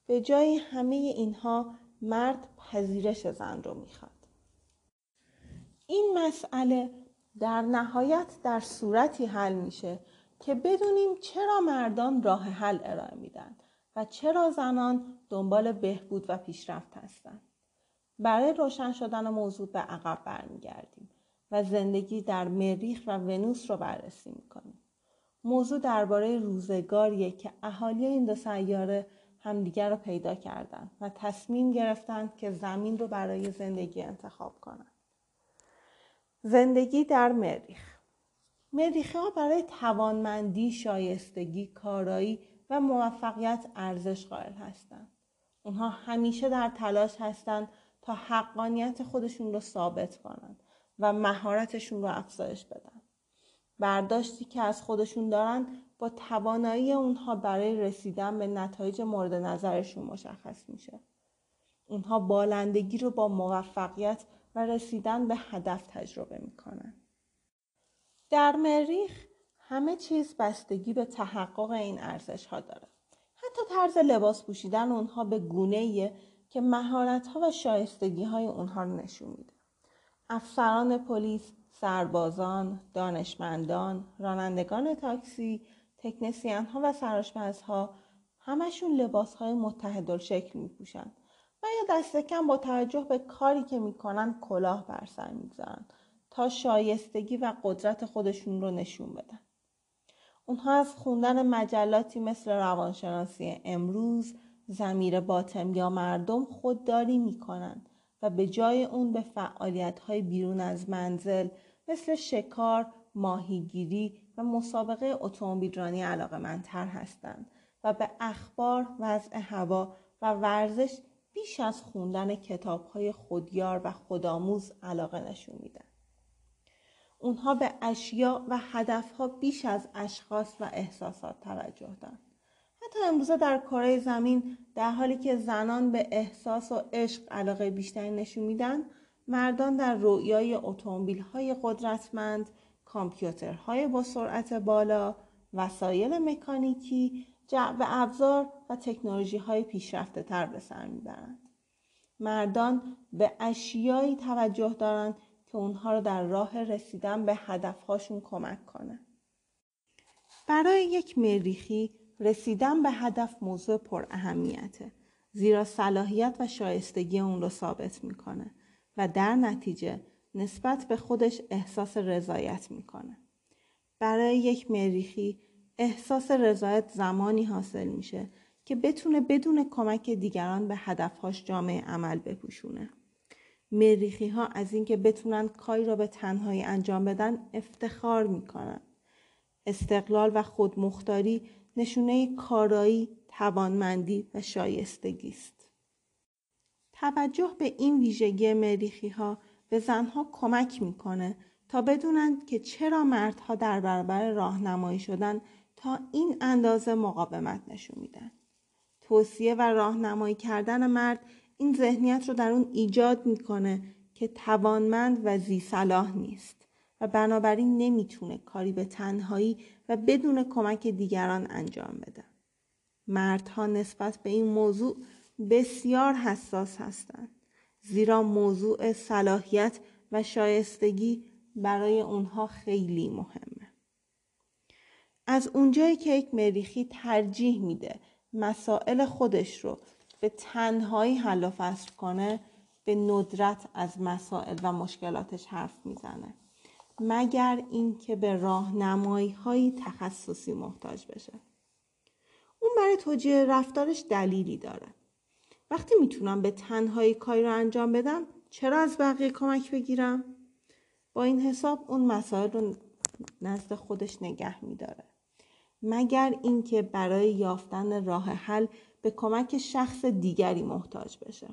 به جای همه اینها مرد پذیرش زن رو می‌خواد. این مسئله در نهایت در صورتی حل میشه که بدونیم چرا مردان راه حل ارائه میدن و چرا زنان دنبال بهبود و پیشرفت هستند. برای روشن شدن موضوع به عقب برمیگردیم و زندگی در مریخ و ونوس رو بررسی می‌کنیم. موضوع درباره روزگاریه که اهالی این دو سیاره همدیگر رو پیدا کردند و تصمیم گرفتند که زمین رو برای زندگی انتخاب کنند. زندگی در مریخ مریخی ها برای توانمندی، شایستگی، کارایی و موفقیت ارزش قائل هستند. اونها همیشه در تلاش هستند تا حقانیت خودشون رو ثابت کنند و مهارتشون رو افزایش بدن. برداشتی که از خودشون دارن با توانایی اونها برای رسیدن به نتایج مورد نظرشون مشخص میشه. اونها بالندگی رو با موفقیت و رسیدن به هدف تجربه می‌کنن. در مریخ همه چیز بستگی به تحقق این ارزش ها داره. حتی طرز لباس پوشیدن اونها به گونه که مهارت ها و شایستگی های اونها رو نشون میده. افسران پلیس، سربازان، دانشمندان، رانندگان تاکسی، تکنسیان ها و ها همشون لباس های متحد شکل می پوشن و یا دست کم با توجه به کاری که می‌کنن کلاه بر سر می‌گذارن تا شایستگی و قدرت خودشون رو نشون بدن. اونها از خوندن مجلاتی مثل روانشناسی امروز زمیر باطم یا مردم خودداری می‌کنن و به جای اون به فعالیت های بیرون از منزل مثل شکار، ماهیگیری و مسابقه اتومبیل رانی علاقه منتر هستند و به اخبار، وضع هوا و ورزش بیش از خوندن کتاب های خودیار و خودآموز علاقه نشون میدن. اونها به اشیا و هدفها بیش از اشخاص و احساسات توجه دارن. حتی امروزه در کره زمین در حالی که زنان به احساس و عشق علاقه بیشتری نشون میدن مردان در رویای اتومبیل های قدرتمند کامپیوترهای با سرعت بالا وسایل مکانیکی جعب ابزار و تکنولوژی های پیشرفته تر به سر می‌برند. مردان به اشیایی توجه دارند که اونها رو در راه رسیدن به هدفهاشون کمک کنه. برای یک مریخی رسیدن به هدف موضوع پر اهمیته زیرا صلاحیت و شایستگی اون رو ثابت می‌کنه و در نتیجه نسبت به خودش احساس رضایت می‌کنه. برای یک مریخی احساس رضایت زمانی حاصل میشه که بتونه بدون کمک دیگران به هدفهاش جامعه عمل بپوشونه. مریخی ها از اینکه بتونن کاری را به تنهایی انجام بدن افتخار می‌کنن. استقلال و خودمختاری نشونه کارایی، توانمندی و شایستگی است. توجه به این ویژگی مریخی ها به زنها کمک می‌کنه تا بدونند که چرا مردها در برابر راهنمایی شدن تا این اندازه مقاومت نشون میدن. توصیه و راهنمایی کردن مرد این ذهنیت رو در اون ایجاد می‌کنه که توانمند و زی صلاح نیست و بنابراین نمی‌تونه کاری به تنهایی و بدون کمک دیگران انجام بده. مردها نسبت به این موضوع بسیار حساس هستند زیرا موضوع صلاحیت و شایستگی برای اونها خیلی مهمه. از اونجایی که یک مریخی ترجیح میده مسائل خودش رو به تنهایی حل و فصل کنه به ندرت از مسائل و مشکلاتش حرف می‌زنه. مگر اینکه به راهنمایی های تخصصی محتاج بشه. اون برای توجیه رفتارش دلیلی داره. وقتی می‌تونم به تنهایی کاری رو انجام بدم چرا از بقیه کمک بگیرم؟ با این حساب اون مسائل رو نزد خودش نگه میداره. مگر اینکه برای یافتن راه حل به کمک شخص دیگری محتاج بشه.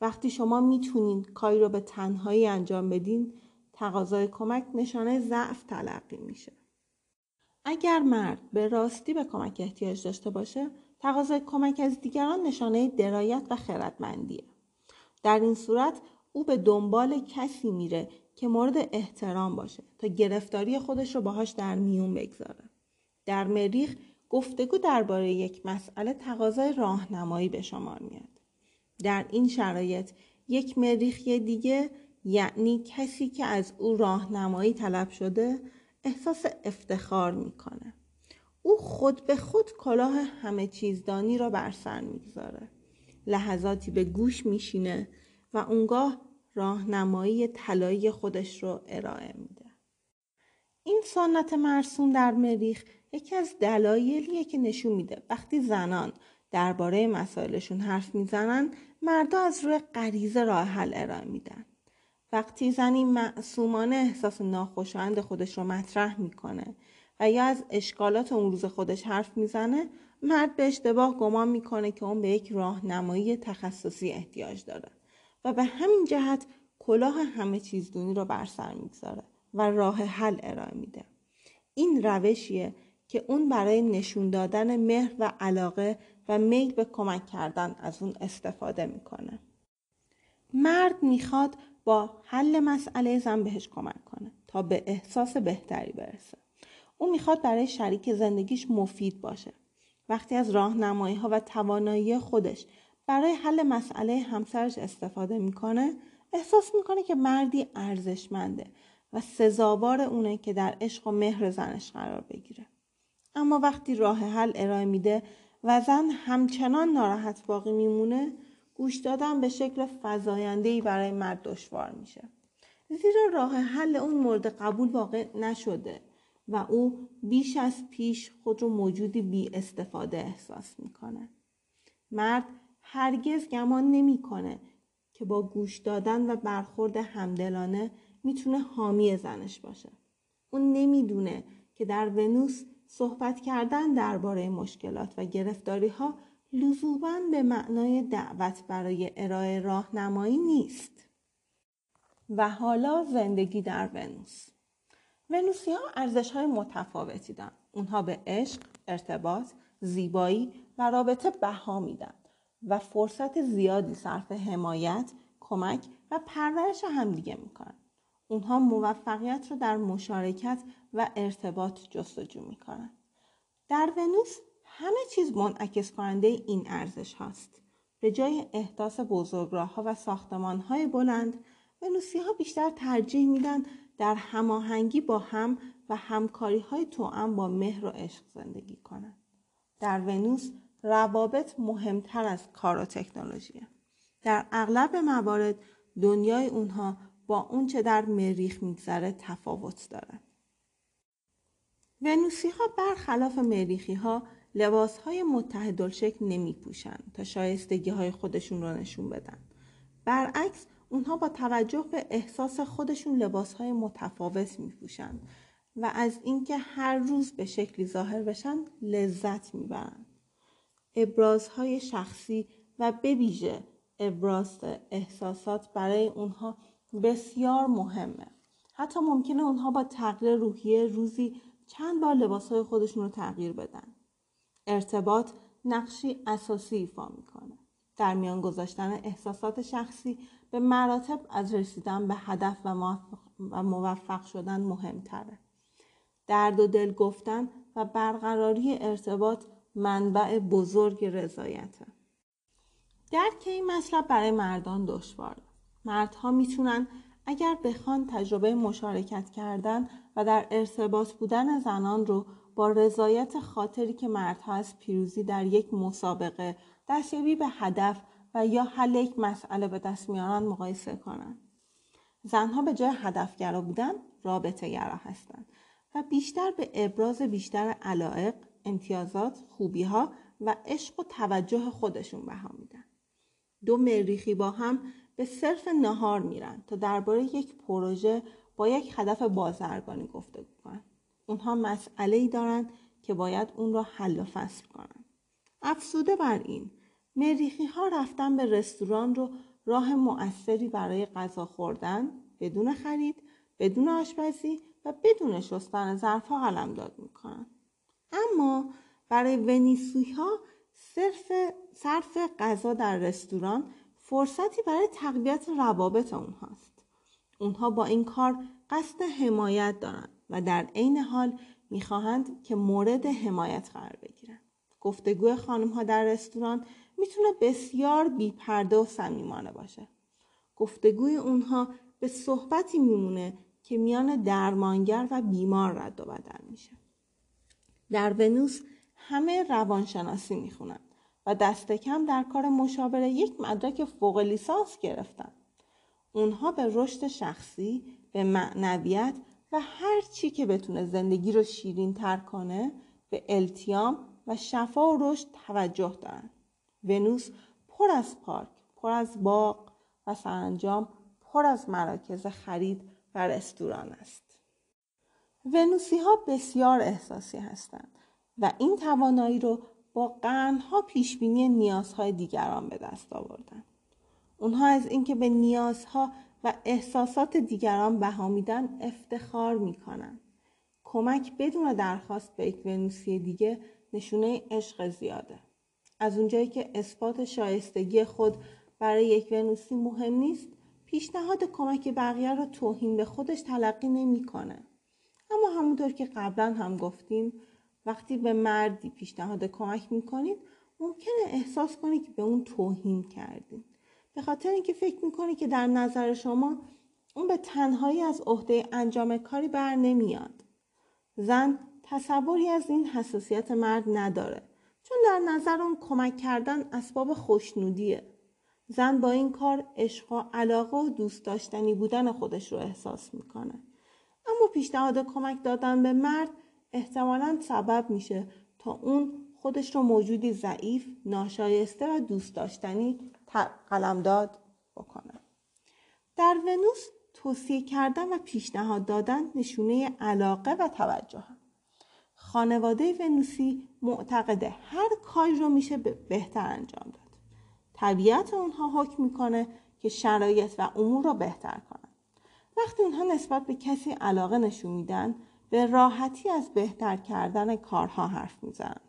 وقتی شما می‌تونین کاری رو به تنهایی انجام بدین تقاضای کمک نشانه ضعف تلقی میشه. اگر مرد به راستی به کمک احتیاج داشته باشه تقاضای کمک از دیگران نشانه درایت و خردمندیه. در این صورت او به دنبال کسی میره که مورد احترام باشه تا گرفتاری خودش رو باهاش در میون بگذاره. در مریخ گفتگو درباره یک مسئله تقاضای راهنمایی به شمار میاد. در این شرایط یک مریخی دیگه یعنی کسی که از او راهنمایی طلب شده احساس افتخار می‌کنه. او خود به خود کلاه همه چیزدانی را بر سر می‌گذاره. لحظاتی به گوش میشینه و اونگاه راهنمایی طلایی خودش رو ارائه میده. این سنت مرسوم در مریخ یکی از دلایلیه که نشون میده وقتی زنان درباره مسائلشون حرف می‌زنن مردا از روی غریزه راه حل ارائه میدن. وقتی زنی معصومانه احساس ناخوشایند خودش رو مطرح می‌کنه و یا از اشکالات اون روز خودش حرف می‌زنه مرد به اشتباه گمان می‌کنه که اون به یک راهنمایی تخصصی احتیاج داره و به همین جهت کلاه همه چیز دونی رو بر سر می‌گذاره و راه حل ارائه میده. این روشیه که اون برای نشون دادن مهر و علاقه و میل به کمک کردن از اون استفاده می‌کنه. مرد می‌خواد با حل مسئله زن بهش کمک کنه تا به احساس بهتری برسه. او می‌خواد برای شریک زندگیش مفید باشه. وقتی از راهنمایی ها و توانایی خودش برای حل مسئله همسرش استفاده می‌کنه احساس می‌کنه که مردی ارزشمنده و سزاوار اونه که در عشق و مهر زنش قرار بگیره. اما وقتی راه حل ارائه میده و زن همچنان ناراحت باقی میمونه گوش دادن به شکل فضایندهی برای مرد دشوار میشه. زیرا راه حل اون مورد قبول واقع نشده و او بیش از پیش خود رو موجودی بی استفاده احساس می‌کنه. مرد هرگز گمان نمی‌کنه که با گوش دادن و برخورد همدلانه می‌تونه حامی زنش باشه. اون نمی‌دونه که در ونوس صحبت کردن درباره مشکلات و گرفتاری ها لزوما به معنای دعوت برای ارائه راهنمایی نیست. و حالا زندگی در ونوس. ونوسی ها ارزش های متفاوتی دارن اونها به عشق، ارتباط، زیبایی و رابطه بها میدن و فرصت زیادی صرف حمایت، کمک و پرورش همدیگه می‌کنن. اونها موفقیت رو در مشارکت و ارتباط جستجو می‌کنن. در ونوس همه چیز منعکس کننده این ارزش هاست. به جای احداث بزرگراه ها و ساختمان های بلند، ونوسی ها بیشتر ترجیح میدن در هماهنگی با هم و همکاری های توأم با مهر و عشق زندگی کنند. در ونوس روابط مهمتر از کار و تکنولوژیه در اغلب موارد دنیای اونها با اونچه در مریخ میگذره تفاوت داره ونوسی ها برخلاف مریخی ها لباس های متحدالشکل نمی پوشن تا شایستگی های خودشون رو نشون بدن. برعکس اونها با توجه به احساس خودشون لباس های متفاوت می پوشن و از اینکه هر روز به شکلی ظاهر بشن لذت می‌برن. ابرازهای شخصی و بویژه ابراز احساسات برای اونها بسیار مهمه. حتی ممکنه اونها با تغییر روحیه روزی چند بار لباسهای خودشون رو تغییر بدن. ارتباط نقشی اساسی ایفا می‌کنه. در میان گذاشتن احساسات شخصی به مراتب از رسیدن به هدف و موفق شدن مهمتره. درد و دل گفتن و برقراری ارتباط منبع بزرگ رضایته. درک این مطلب برای مردان دشواره. مردها می‌تونن اگر بخوان تجربه مشارکت کردن و در ارتباط بودن زنان رو با رضایت خاطری که مردها از پیروزی در یک مسابقه دستیابی به هدف و یا حل یک مسئله به دست میارن مقایسه کنند. زنها به جای هدفگرا بودن رابطه گرا هستند و بیشتر به ابراز بیشتر علائق، امتیازات، خوبی ها و عشق و توجه خودشون بها میدن. دو مریخی با هم به صرف نهار میرن تا درباره یک پروژه با یک هدف بازرگانی گفته کنن. اونها مسئله ای دارن که باید اون را حل و فصل کنن. افسوده بر این مریخی ها رفتن به رستوران رو راه مؤثری برای غذا خوردن بدون خرید بدون آشپزی و بدون شستن ظرفها قلمداد می‌کنن اما برای ونیسوی ها صرف صرف غذا در رستوران فرصتی برای تقویت روابط اونهاست اونها با این کار قصد حمایت دارند و در عین حال می‌خواهند که مورد حمایت قرار بگیرند گفتگوی خانم ها در رستوران می‌تونه بسیار بیپرده و صمیمانه باشه. گفتگوی اونها به صحبتی میمونه که میان درمانگر و بیمار رد و بدل میشه. در ونوس همه روانشناسی می‌خونن. و دست کم در کار مشاوره یک مدرک فوق لیسانس گرفتن. اونها به رشد شخصی به معنویت و هر چی که بتونه زندگی رو شیرین تر کنه به التیام و شفا و رشد توجه دارن. ونوس پر از پارک پر از باغ و سرانجام پر از مراکز خرید و رستوران است. ونوسی ها بسیار احساسی هستند و این توانایی رو با قرنها پیشبینی نیازهای دیگران به دست آوردن. اونها از اینکه به نیازها و احساسات دیگران بها میدن افتخار می‌کنن. کمک بدون درخواست به یک ونوسی دیگه نشونه عشق زیاده. از اونجایی که اثبات شایستگی خود برای یک ونوسی مهم نیست پیشنهاد کمک بقیه را توهین به خودش تلقی نمی‌کنه. اما همونطور که قبلا هم گفتیم وقتی به مردی پیشنهاد کمک می‌کنید ممکنه احساس کنید که به اون توهین کردید به خاطر اینکه فکر می‌کنید که در نظر شما اون به تنهایی از عهده انجام کاری بر نمیاد. زن تصوری از این حساسیت مرد نداره چون در نظر اون کمک کردن اسباب خوشنودیه. زن با این کار عشق و علاقه و دوست داشتنی بودن خودش رو احساس می‌کنه. اما پیشنهاد کمک دادن به مرد احتمالا سبب میشه تا اون خودش رو موجودی ضعیف، ناشایسته و دوست داشتنی قلمداد بکنه. در ونوس توصیه کردن و پیشنهاد دادن نشونه علاقه و توجه هم. خانواده ونوسی معتقده هر کاری رو میشه بهتر انجام داد. طبیعت اونها حکم می‌کنه که شرایط و امور رو بهتر کنن. وقتی اونها نسبت به کسی علاقه نشون میدن به راحتی از بهتر کردن کارها حرف می‌زنند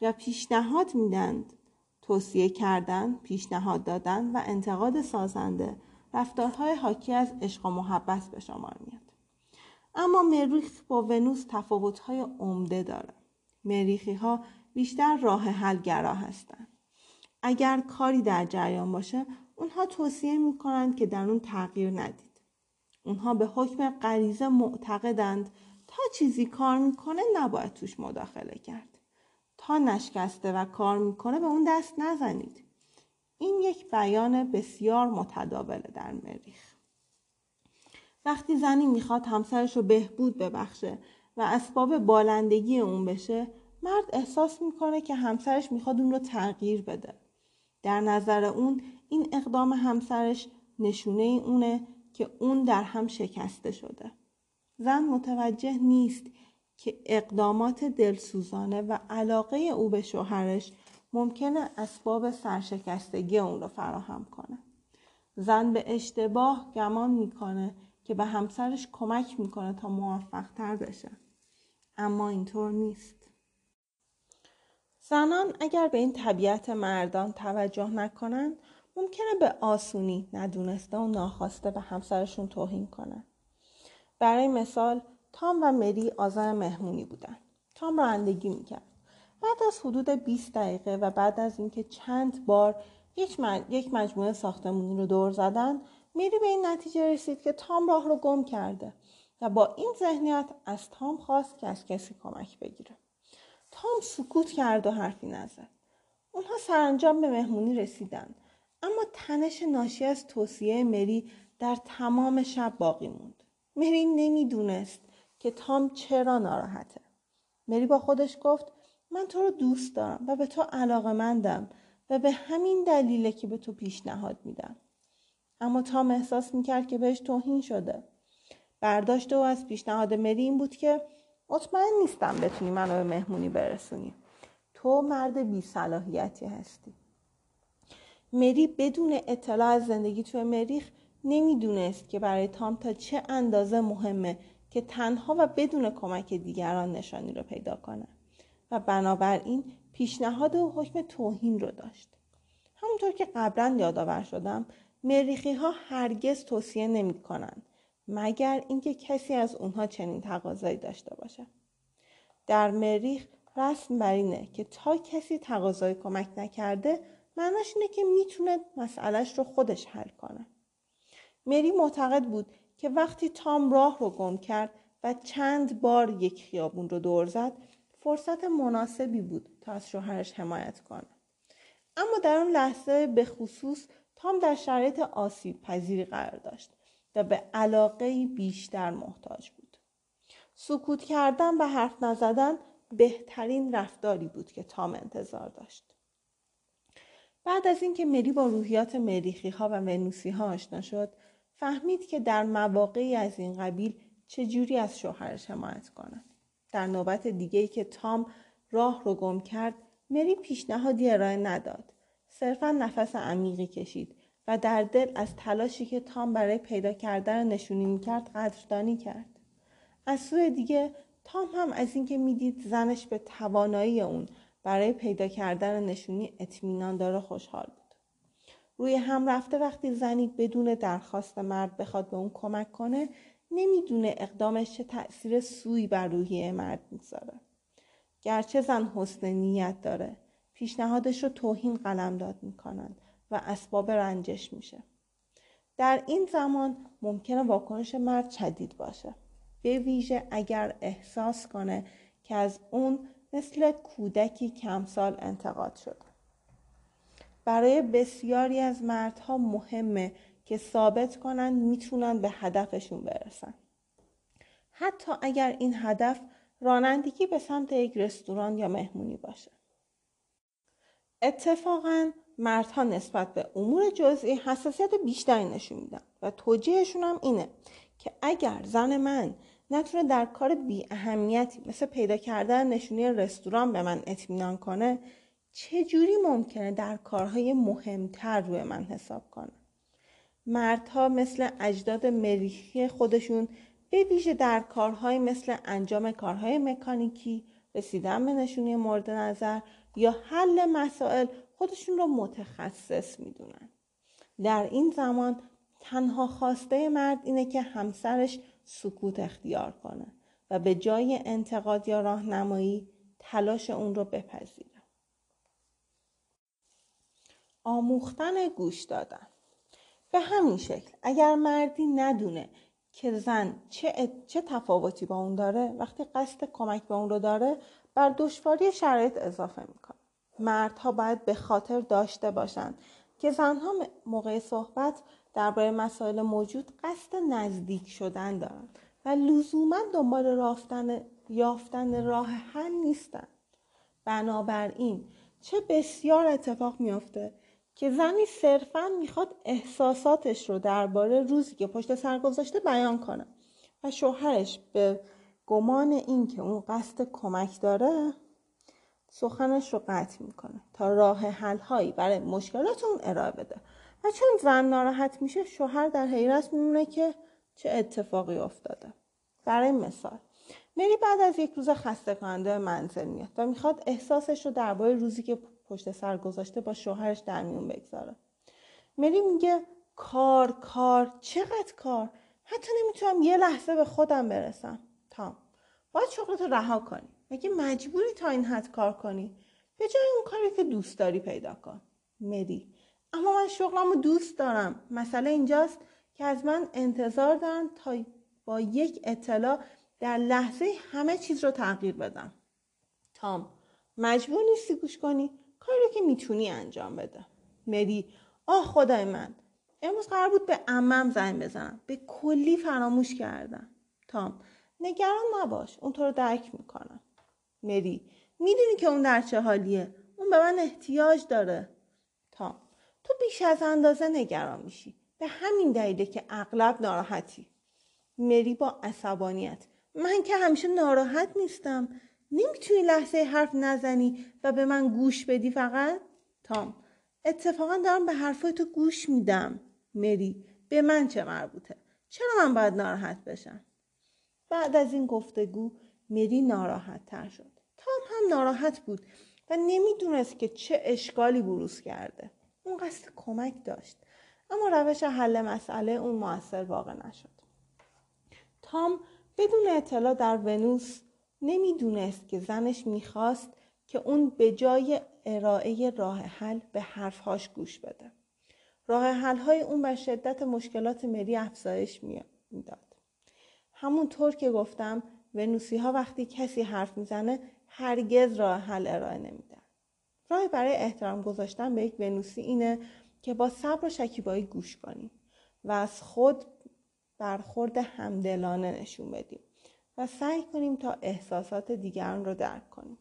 و پیشنهاد میدند توصیه کردن، پیشنهاد دادن و انتقاد سازنده رفتارهای حاکی از عشق و محبت به شمار میاد. اما مریخ با ونوس تفاوتهای عمده داره. مریخی ها بیشتر راه حلگرا هستند. اگر کاری در جریان باشه اونها توصیه می‌کنند که در اون تغییر ندید. اونها به حکم غریزه معتقدند تا چیزی کار می‌کنه نباید توش مداخله کرد. تا نشکسته و کار می‌کنه به اون دست نزنید. این یک بیان بسیار متداوله در مریخ. وقتی زنی می‌خواد همسرش رو بهبود ببخشه و اسباب بالندگی اون بشه مرد احساس می‌کنه که همسرش می‌خواد اون رو تغییر بده. در نظر اون این اقدام همسرش نشونه اونه که اون در هم شکسته شده. زن متوجه نیست که اقدامات دلسوزانه و علاقه او به شوهرش ممکنه اسباب سرشکستگی اون رو فراهم کنه. زن به اشتباه گمان می‌کنه که به همسرش کمک می‌کنه تا موفق تر بشه. اما اینطور نیست. زنان اگر به این طبیعت مردان توجه نکنند ممکنه به آسونی ندونسته و ناخواسته به همسرشون توهین کنن. برای مثال تام و مری آزار مهمونی بودن. تام رانندگی می‌کرد. بعد از حدود 20 دقیقه و بعد از اینکه چند بار یک, مجموعه ساختمونی رو دور زدن مری به این نتیجه رسید که تام راه رو گم کرده و با این ذهنیت از تام خواست که از کسی کمک بگیره. تام سکوت کرد و حرفی نزد. اونها سرانجام به مهمونی رسیدن اما تنش ناشی از توصیه مری در تمام شب باقی موند. مری نمی‌دونست که تام چرا ناراحته. مری با خودش گفت من تو رو دوست دارم و به تو علاقه مندم و به همین دلیله که به تو پیشنهاد میدم. اما تام احساس می‌کرد که بهش توهین شده. برداشت او از پیشنهاد مری این بود که مطمئن نیستم بتونی منو به مهمونی برسونی. تو مرد بی صلاحیتی هستی. مری بدون اطلاع از زندگی توی مریخ نمی‌دونست که برای تام تا چه اندازه مهمه که تنها و بدون کمک دیگران نشانی رو پیدا کنه. و بنابراین پیشنهاد و حکم توهین رو داشت. همونطور که قبلا یادآور شدم مریخی ها هرگز توصیه نمی کنند مگر اینکه کسی از اونها چنین تقاضایی داشته باشه. در مریخ رسم بر اینه که تا کسی تقاضای کمک نکرده معناش اینه که می‌تونه مسئلهش رو خودش حل کنه. مری معتقد بود که وقتی تام راه رو گم کرد و چند بار یک خیابون رو دور زد فرصت مناسبی بود تا از شوهرش حمایت کنه. اما در اون لحظه به خصوص تام در شرایط آسیب پذیری قرار داشت و به علاقه بیشتر محتاج بود. سکوت کردن و حرف نزدن بهترین رفتاری بود که تام انتظار داشت. بعد از اینکه مری با روحیات مریخی ها و ونوسی ها آشنا شد فهمید که در مواقعی از این قبیل چجوری از شوهرش حمایت کند در نوبت دیگه که تام راه رو گم کرد مری پیشنهادی ارائه نداد. صرفا نفس عمیقی کشید و در دل از تلاشی که تام برای پیدا کردن نشونی می‌کرد قدردانی کرد. از سوی دیگه تام هم از اینکه می‌دید زنش به توانایی اون برای پیدا کردن نشونی اطمینان داره خوشحال بود. روی هم رفته وقتی زنی بدون درخواست مرد بخواد به اون کمک کنه نمی‌دونه اقدامش چه تأثیر سوی بر روحیه مرد می‌ذاره. گرچه زن حسن نیت داره پیشنهادش رو توهین قلمداد می‌کنن و اسباب رنجش میشه. در این زمان ممکنه واکنش مرد شدید باشه. به ویژه اگر احساس کنه که از اون مثل کودکی کمسال انتقاد شده. برای بسیاری از مردها مهمه که ثابت کنن می‌تونن به هدفشون برسن. حتی اگر این هدف رانندگی به سمت یک رستوران یا مهمونی باشه. اتفاقا مردها نسبت به امور جزئی حساسیت بیشتری نشون میدن و توجیهشون هم اینه که اگر زن من نتونه در کار بی اهمیتی مثل پیدا کردن نشونی رستوران به من اطمینان کنه چجوری ممکنه در کارهای مهمتر روی من حساب کنه؟ مردها مثل اجداد مریخی خودشون به ویژه در کارهای مثل انجام کارهای مکانیکی رسیدن به نشونی مورد نظر یا حل مسائل خودشون رو متخصص می‌دونن. در این زمان تنها خواسته مرد اینه که همسرش سکوت اختیار کنه و به جای انتقاد یا راهنمایی تلاش اون رو بپذیره. آموختن گوش دادن. به همین شکل اگر مردی ندونه که زن چه, چه تفاوتی با اون داره وقتی قصد کمک به اون رو داره بر دشواری شرایط اضافه می‌کنه. مردها باید به خاطر داشته باشند که زنها موقع صحبت درباره مسائل موجود قصد نزدیک شدن دارند و لزوما دنبال رافتن یافتن راه حل نیستند بنابراین چه بسیار اتفاق میافته که زنی صرفا می‌خواد احساساتش رو درباره روزی که پشت سر گذاشته بیان کنه. و شوهرش به گمان این که اون قصد کمک داره سخنش رو قطع می‌کنه تا راه حل هایی برای مشکلات اون ارائه بده. و چون زن ناراحت میشه شوهر در حیرت میمونه که چه اتفاقی افتاده. برای مثال مری بعد از یک روز خسته کننده منزل میاد و می‌خواد احساسش رو درباره روزی که پشت سر گذاشته با شوهرش در میون بگذاره. مری میگه کار کار. چقدر کار؟ حتی نمی‌تونم یه لحظه به خودم برسم. تام. باید شغلت رو رها کنی. مگه مجبوری تا این حد کار کنی؟ به جای اون کاری که دوست داری پیدا کن. مری. اما من شغلم رو دوست دارم. مسئله اینجاست که از من انتظار دارن تا با یک اطلاع در لحظه همه چیز رو تغییر بدم. تام. مجبور نیستی گوش کنی؟ کاری رو که می‌تونی انجام بده. مری آه خدای من امروز قرار بود به امم زنگ بزنم. به کلی فراموش کردم. تام نگران نباش اون تو رو درک می‌کنم. مری می‌دونی که اون در چه حالیه؟ اون به من احتیاج داره. تام تو بیش از اندازه نگران میشی. به همین دلیله که اغلب ناراحتی. مری با عصبانیت من که همیشه ناراحت نیستم. نمی‌تونی لحظه حرف نزنی و به من گوش بدی فقط؟ تام اتفاقا دارم به حرفای تو گوش میدم. مری به من چه مربوطه؟ چرا من باید ناراحت بشم؟ بعد از این گفتگو مری ناراحت تر شد. تام هم ناراحت بود و نمی‌دونست که چه اشکالی بروز کرده. اون قصد کمک داشت اما روش حل مسئله اون موثر واقع نشد. تام بدون اطلاع در ونوس نمی‌دونست که زنش می‌خواست که اون به جای ارائه راه حل به حرفهاش گوش بده. راه حل های اون بر شدت مشکلات مری افزایش می‌داد. همونطور که گفتم ونوسی ها وقتی کسی حرف می‌زنه هرگز راه حل ارائه نمیدن. راه برای احترام گذاشتن به یک ونوسی اینه که با صبر و شکیبایی گوش کنیم و از خود برخورد همدلانه نشون بدیم و سعی کنیم تا احساسات دیگران رو درک کنیم.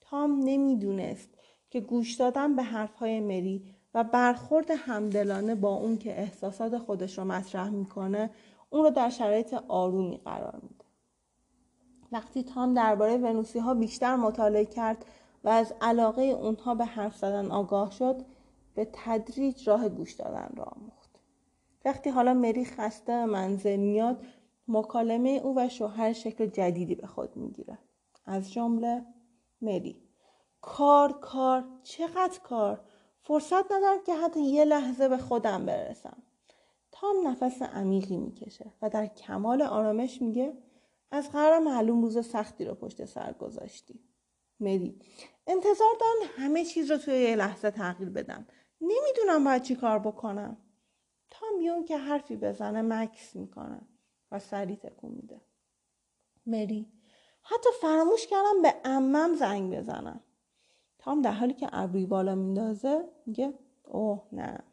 تام نمی‌دونست که گوش دادن به حرفهای مری و برخورد همدلانه با اون که احساسات خودش رو مطرح می‌کنه اون رو در شرایط آرومی قرار میده. وقتی تام درباره ونوسی ها بیشتر مطالعه کرد و از علاقه اونها به حرف زدن آگاه شد به تدریج راه گوش دادن را آموخت. وقتی حالا مری خسته منزل میاد مکالمه او و شوهر شکل جدیدی به خود می‌گیره. از جمله مری. کار کار. چقدر کار؟ فرصت ندارم که حتی یه لحظه به خودم برسم. تام نفس عمیقی می‌کشه و در کمال آرامش میگه از قرار معلوم روز سختی رو پشت سر گذاشتی. مری. انتظار دارم همه چیز رو توی یه لحظه تغییر بدم. نمی‌دونم باید چی کار بکنم. تام بیون که حرفی بزنه مکس می‌کنه. و سری تکون میده. مری. حتی فراموش کردم به امم زنگ بزنم. تام در حالی که ابروی بالا میندازه میگه اوه نه.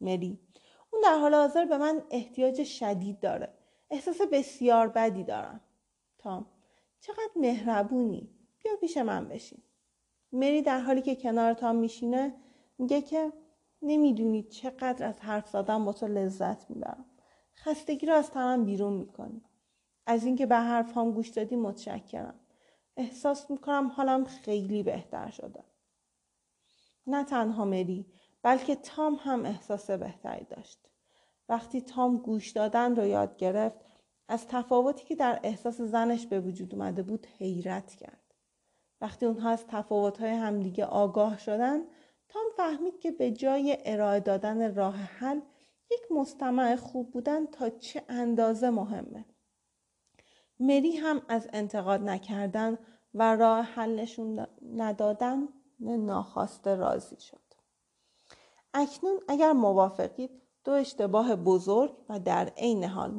مری. اون در حال حاضر به من احتیاج شدید داره. احساس بسیار بدی دارم. تام. چقدر مهربونی. بیا پیش من بشین. مری در حالی که کنار تام میشینه میگه که نمی‌دونی چقدر از حرف زدن با تو لذت می‌برم. خستگی رو از تنم بیرون می‌کنی. از اینکه به حرفهام گوش دادی متشکرم. احساس می‌کنم حالم خیلی بهتر شده. نه تنها مری بلکه تام هم احساس بهتری داشت. وقتی تام گوش دادن رو یاد گرفت از تفاوتی که در احساس زنش به وجود اومده بود حیرت کرد. وقتی اونها از تفاوتهای همدیگه آگاه شدن تام فهمید که به جای ارائه دادن راه حل یک مستمع خوب بودن تا چه اندازه مهمه. مری هم از انتقاد نکردن و راه حلشون ندادن ناخواسته راضی شد. اکنون اگر موافقید دو اشتباه بزرگ و در عین حال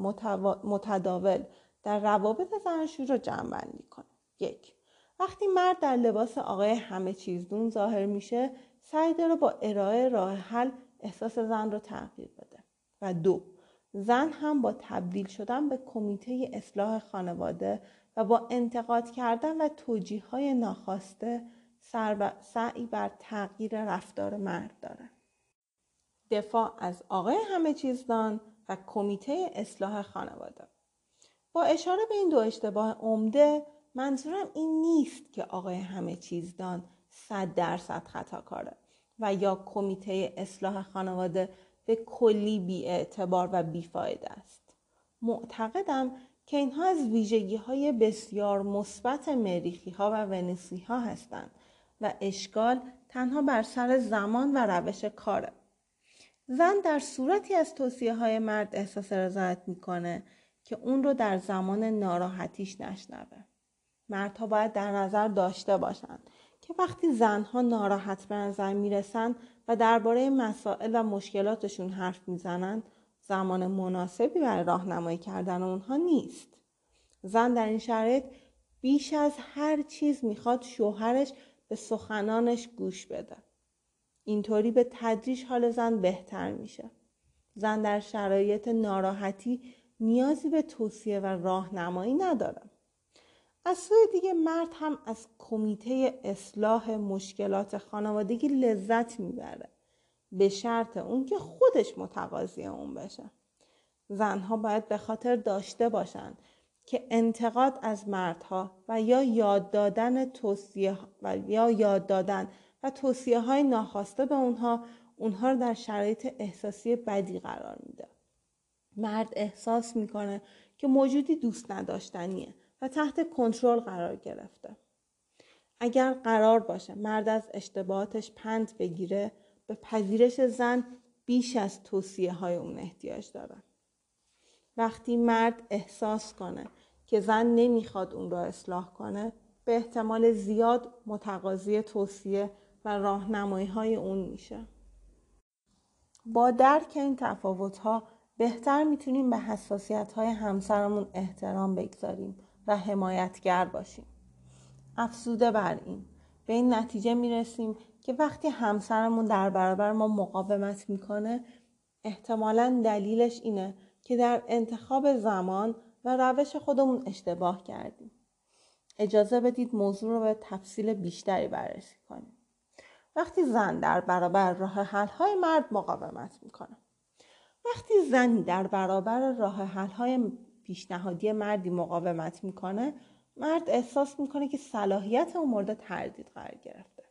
متداول در روابط زناشویی رو جمع بندی کنه. یک وقتی مرد در لباس آقای همه چیزدون ظاهر میشه سعی داره با ارائه راه حل احساس زن رو تغییر بده. و دو زن هم با تبدیل شدن به کمیته اصلاح خانواده و با انتقاد کردن و توجیه های ناخواسته سعی بر تغییر رفتار مرد داره. دفاع از آقای همه چیزدان و کمیته اصلاح خانواده با اشاره به این دو اشتباه عمده منظورم این نیست که آقای همه چیزدان صد درصد خطا کاره و یا کمیته اصلاح خانواده به کلی بی اعتبار و بیفایده است. معتقدم که اینها از ویژگی های بسیار مثبت مریخی ها و ونیسی ها هستند و اشکال تنها بر سر زمان و روش کاره. زن در صورتی از توصیه های مرد احساس رضایت می‌کنه که اون رو در زمان ناراحتیش نشنوه. مردها باید در نظر داشته باشند که وقتی زنها ناراحت به نظر می‌رسند و درباره مسائل و مشکلاتشون حرف می‌زنند زمان مناسبی برای راهنمایی کردن اونها نیست. زن در این شرایط بیش از هر چیز می‌خواد شوهرش به سخنانش گوش بده. اینطوری به تدریج حال زن بهتر میشه. زن در شرایط ناراحتی نیازی به توصیه و راهنمایی نداره. از سوی دیگه مرد هم از کمیته اصلاح مشکلات خانوادگی لذت می‌بره. به شرط اون که خودش متقاضی اون بشه. زنها باید به خاطر داشته باشند که انتقاد از مردها و یا یاد دادن توصیه و یا یاد دادن و توصیه های ناخواسته به اونها اونها رو در شرایط احساسی بدی قرار میده. مرد احساس می‌کنه که موجودی دوست نداشتنیه. و تحت کنترل قرار گرفته. اگر قرار باشه مرد از اشتباهاتش پند بگیره به پذیرش زن بیش از توصیه های اون احتیاج داره وقتی مرد احساس کنه که زن نمی‌خواد اون را اصلاح کنه به احتمال زیاد متقاضی توصیه و راهنمایی های اون میشه. با درک این تفاوت ها بهتر می‌تونیم به حساسیت های همسرمون احترام بگذاریم. و حمایتگر باشیم. افزوده بر این. به این نتیجه می‌رسیم که وقتی همسرمون در برابر ما مقاومت می‌کنه احتمالا دلیلش اینه که در انتخاب زمان و روش خودمون اشتباه کردیم. اجازه بدید موضوع رو به تفصیل بیشتری بررسی کنیم. وقتی زن در برابر راه حل های مرد مقاومت می‌کنه. وقتی زنی در برابر راه حل های پیشنهادی مردی مقاومت می‌کنه مرد احساس می‌کنه که صلاحیت اون مورد تردید قرار گرفته.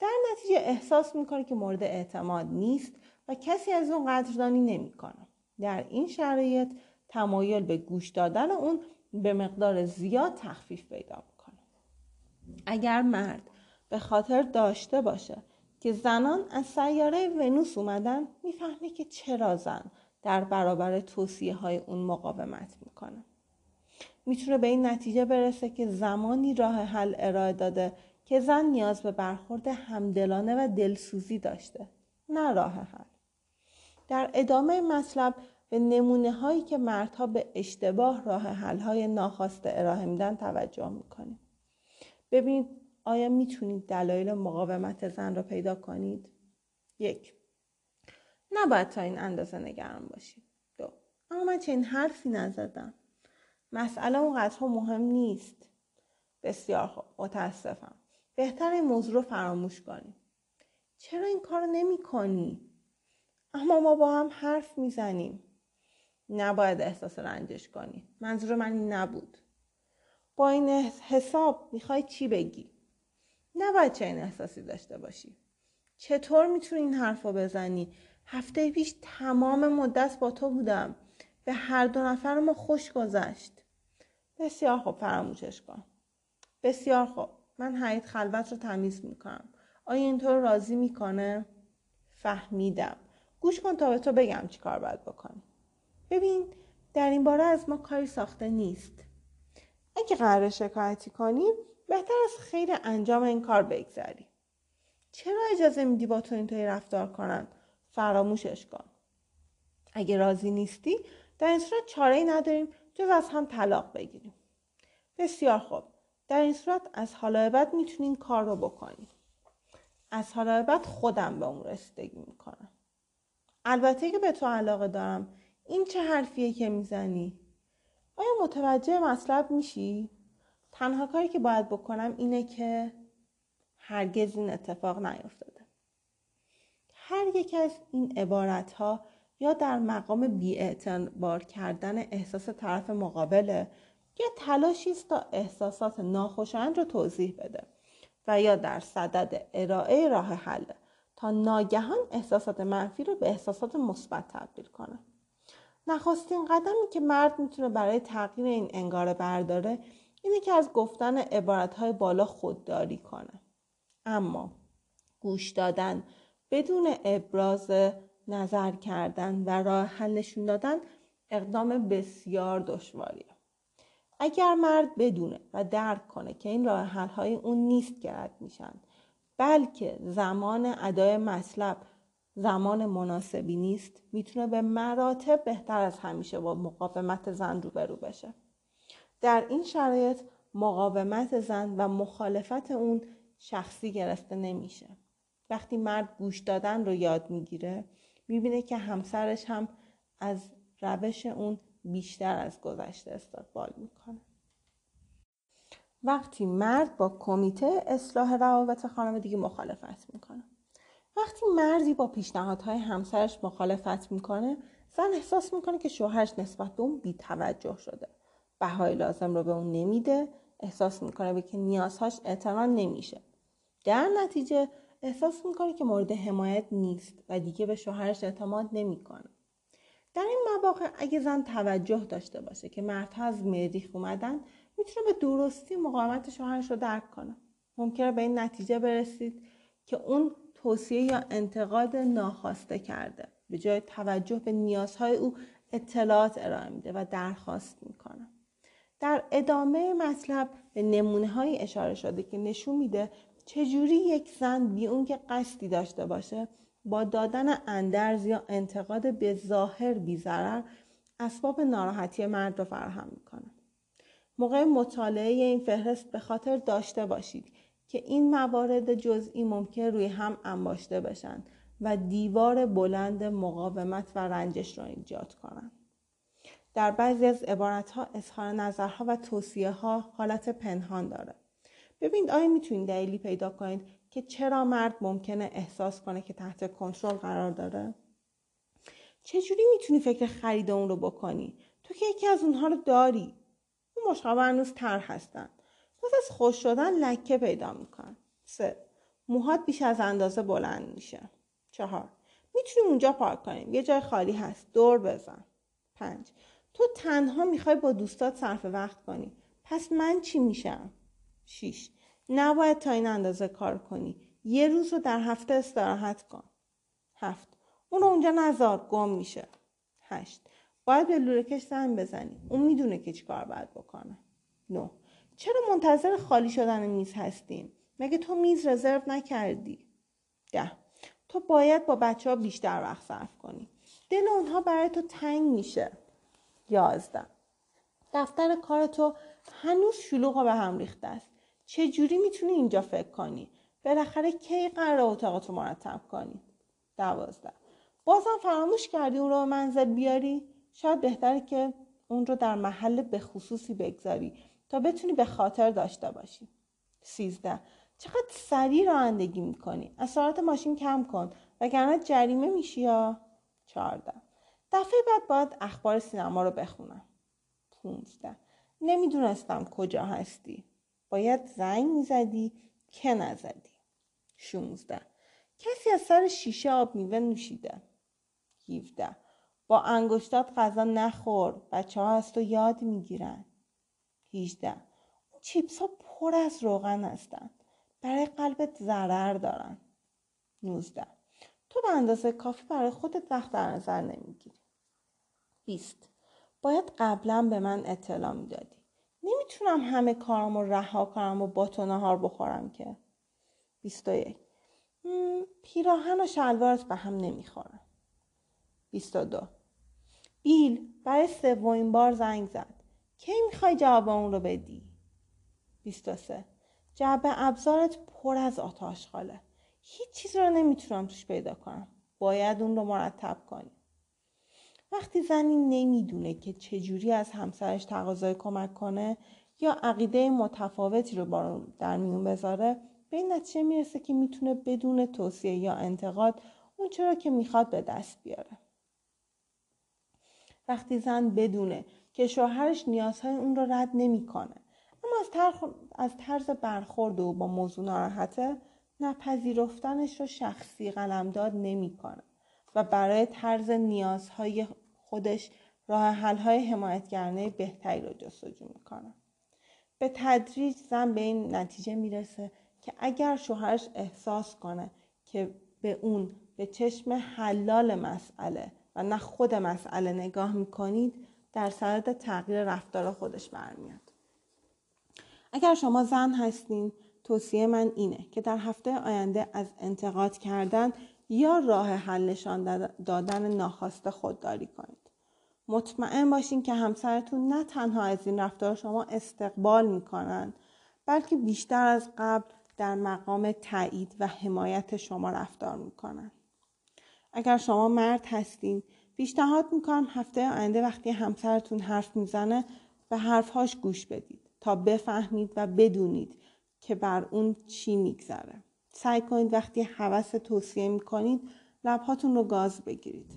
در نتیجه احساس می‌کنه که مورد اعتماد نیست و کسی از اون قدردانی نمی‌کنه. در این شرایط تمایل به گوش دادن اون به مقدار زیاد تخفیف پیدا می‌کنه. اگر مرد به خاطر داشته باشه که زنان از سیاره ونوس اومدن می‌فهمه که چرا زن در برابر توصیه های اون مقاومت می‌کنه. می‌تونه به این نتیجه برسه که زمانی راه حل ارائه داده که زن نیاز به برخورد همدلانه و دلسوزی داشته نه راه حل. در ادامه مطلب به نمونه هایی که مردها به اشتباه راه حل های ناخواسته ارائه میدن توجه می‌کنیم. ببینید آیا می‌تونید دلایل مقاومت زن را پیدا کنید؟ یک. نباید تا این اندازه نگران باشید دو. اما من چنین حرفی نزدم. مسئله اونقدرها مهم نیست. بسیار خوب. متاسفم. بهتر این موضوع رو فراموش کنیم. چرا این کار نمی کنی؟ اما ما با هم حرف می‌زنیم. نباید احساس رنجش کنی. منظور من این نبود. با این حساب می‌خوای چی بگی؟ نباید چه این احساسی داشته باشی. چطور می‌تونی این حرف رو بزنی؟ هفته پیش تمام مدت با تو بودم. به هر دو نفر ما خوش گذشت. بسیار خوب فراموشش کن. بسیار خوب. من حیات خلوت رو تمیز می‌کنم. آیا اینطور راضی می‌کنه؟ فهمیدم. گوش کن تا به تو بگم چی کار باید بکنی. ببین در این باره از ما کاری ساخته نیست. اگه قرار شکایتی کنیم بهتر از خیر انجام این کار بگذری چرا اجازه میدی با تو اینطوری رفتار کنن؟ فراموشش کن. اگه راضی نیستی در این صورت چاره ای نداریم جز از هم طلاق بگیریم. بسیار خوب. در این صورت از حالا بعد می‌تونین کار رو بکنیم. از حالا بعد خودم به اون رسیدگی می‌کنم. البته که به تو علاقه دارم. این چه حرفیه که می‌زنی؟ آیا متوجه مطلب میشی؟ تنها کاری که باید بکنم اینه که هرگز این اتفاق نیفتاده. هر یک از این عبارت ها یا در مقام بیاعتبار کردن احساس طرف مقابله یا تلاشی است تا احساسات ناخوشایند رو توضیح بده و یا در صدد ارائه راه حل تا ناگهان احساسات منفی رو به احساسات مثبت تبدیل کنه. نخستین قدمی که مرد می‌تونه برای تغییر این انگاره برداره اینه که از گفتن عبارتهای بالا خودداری کنه. اما گوش دادن بدون ابراز نظر کردن و راه حل نشون دادن اقدام بسیار دشواریه اگر مرد بدونه و درک کنه که این راه حل های اون نیست که رد میشن بلکه زمان ادای مطلب زمان مناسبی نیست می‌تونه به مراتب بهتر از همیشه با مقاومت زن روبرو بشه. در این شرایط مقاومت زن و مخالفت اون شخصی گرفته نمیشه. وقتی مرد گوش دادن رو یاد می‌گیره می‌بینه که همسرش هم از روش اون بیشتر از گذشته استقبال می‌کنه. وقتی مرد با کمیته اصلاح روابط خانوادگی مخالفت می‌کنه. وقتی مردی با پیشنهادهای همسرش مخالفت می‌کنه زن احساس می‌کنه که شوهرش نسبت به اون بیتوجه شده. بهای لازم رو به اون نمیده احساس می‌کنه به که نیازهاش اعتنا نمیشه. در نتیجه احساس می‌کنه که مورد حمایت نیست و دیگه به شوهرش اعتماد نمی‌کنه. در این مواقع اگه زن توجه داشته باشه که مردها از مریخ اومدن می‌تونه به درستی مقاومت شوهرش رو درک کنه. ممکنه به این نتیجه برسید که اون توصیه یا انتقاد ناخواسته کرده. به جای توجه به نیازهای او اطلاعات ارائه میده و درخواست می‌کنه. در ادامه مطلب به نمونه های اشاره شده که نشون میده چجوری یک زن بی اون که قصدی داشته باشه با دادن اندرز یا انتقاد به ظاهر بیزرر اسباب ناراحتی مرد رو فراهم می‌کنه موقع مطالعه این فهرست به خاطر داشته باشید که این موارد جزئی ممکن روی هم انباشته بشن و دیوار بلند مقاومت و رنجش را ایجاد کنند. در بعضی از عبارت ها اظهار نظرها و توصیه ها حالت پنهان داره. ببینید آیا می‌تونید دلیلی پیدا کنید که چرا مرد ممکنه احساس کنه که تحت کنترل قرار داره؟ چجوری می‌تونی فکر خرید اون رو بکنی؟ تو که یکی از اونها رو داری. اون مشابه هنوز تر هستن. پس از خوش شدن لکه پیدا میکن. سه موهات بیش از اندازه بلند میشه. چهار می‌تونیم اونجا پارک کنیم. یه جای خالی هست. دور بزن. پنج تو تنها می‌خوای با دوستات صرف وقت کنی. پس من چی میشم؟ 6. نباید تا این اندازه کار کنی. یه روز رو در هفته استراحت کن. 7. اون اونجا نزار گم میشه. 8. باید به لورکش زنگ بزنی. اون می‌دونه که چی کار باید بکنه. 9. چرا منتظر خالی شدن میز هستیم؟ مگه تو میز رزرو نکردی؟ 10. تو باید با بچه ها بیشتر وقت صرف کنی. دل اونها برای تو تنگ میشه. 11. دفتر کار تو هنوز شلوغ و به هم ریخته است. چه جوری می‌تونی اینجا فکر کنی؟ بالاخره کی قرار اتاقت رو مرتب کنی؟ دوازده. بازم فراموش کردی اون رو منزل بیاری؟ شاید بهتره که اون رو در محل به خصوصی بگذاری تا بتونی به خاطر داشته باشی. سیزده. چقدر سریع رانندگی می‌کنی؟ از سرعت ماشین کم کن. وگرنه جریمه میشی یا؟ چهارده. دفعه بعد باید اخبار سینما رو بخونم. پونزده. نمی‌دونستم کجا هستی. باید زنگ می‌زدی که نزدی. 16 کسی از سر شیشه آب میوه نوشیده. 17 با انگشتات غذا نخور. بچه ها از تو یاد می‌گیرن. 18 چیپس ها پر از روغن هستن. برای قلبت ضرر دارن. 19 تو به اندازه کافی برای خودت وقت در نظر نمی‌گیری. 20 باید قبلا به من اطلاع می‌دادی. نمی‌تونم همه کارم رو رها کنم و با تو نهار بخورم که. 21 پیراهن و شلوارت به هم نمی‌خورن 22 بیل برای سومین بار زنگ زد. کی می‌خوای جواب اون رو بدی؟ 23 جعبه ابزارت پر از خاله هیچ چیز رو نمی‌تونم توش پیدا کنم. باید اون رو مرتب کنی. وقتی زنی نمی‌دونه که چجوری از همسرش تقاضای کمک کنه یا عقیده متفاوتی رو با در میون بذاره به این نتیجه می‌رسه که می‌تونه بدون توصیه یا انتقاد اون چرا که می‌خواد به دست بیاره. وقتی زن بدونه که شوهرش نیازهای اون رو رد نمی‌کنه اما از, از طرز برخورد او با موضوع ناراحته نپذیرفتنش رو شخصی قلمداد نمی‌کنه. و برای طرز نیازهای خودش راه حلهای حمایتگرانه بهتری رو جستجو می‌کنه. به تدریج زن به این نتیجه می‌رسه که اگر شوهرش احساس کنه که به اون به چشم حلال مسئله و نه خود مسئله نگاه می‌کنید در صدد تغییر رفتار خودش برمیاد. اگر شما زن هستین توصیه من اینه که در هفته آینده از انتقاد کردن یا راه حل نشان دادن ناخواسته خودداری کنید. مطمئن باشین که همسرتون نه تنها از این رفتار شما استقبال می‌کنن بلکه بیشتر از قبل در مقام تایید و حمایت شما رفتار می‌کنن. اگر شما مرد هستین پیشنهاد می‌کنم هفته آینده وقتی همسرتون حرف می‌زنه به حرفهاش گوش بدید تا بفهمید و بدونید که بر اون چی میگذره. سعی کنید وقتی حوث توصیه می‌کنید لبهاتون رو گاز بگیرید.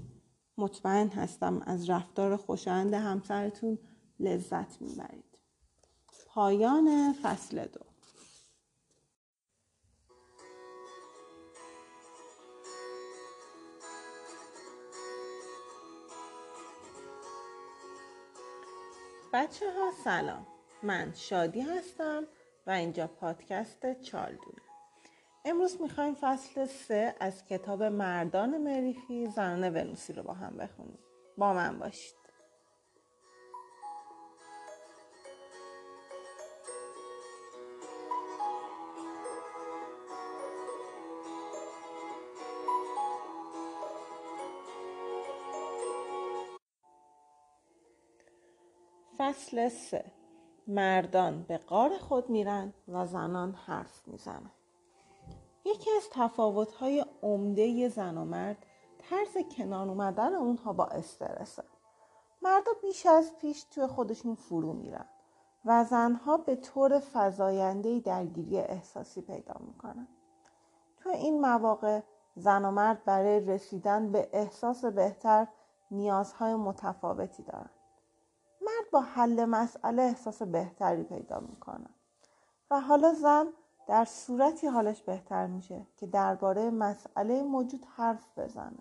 مطمئن هستم از رفتار خوشایند همسرتون لذت می‌برید. پایان فصل دو. بچه ها سلام. من شادی هستم و اینجا پادکست چالدونه. امروز می‌خوایم فصل سه از کتاب مردان مریخی زنان ونوسی رو با هم بخونیم. با من باشید. فصل سه. مردان به قار خود میرن و زنان حرف می‌زنن. یکی از تفاوت‌های عمده زن و مرد طرز کنار اومدن اونها با استرسه. مردا بیش از پیش توی خودشون فرو میرن و زنها به طور فضایندهی درگیری احساسی پیدا می‌کنن. تو این مواقع زن و مرد برای رسیدن به احساس بهتر نیازهای متفاوتی دارن. مرد با حل مسئله احساس بهتری پیدا می‌کنه و حالا زن در صورتی حالش بهتر میشه که درباره مسئله موجود حرف بزنه.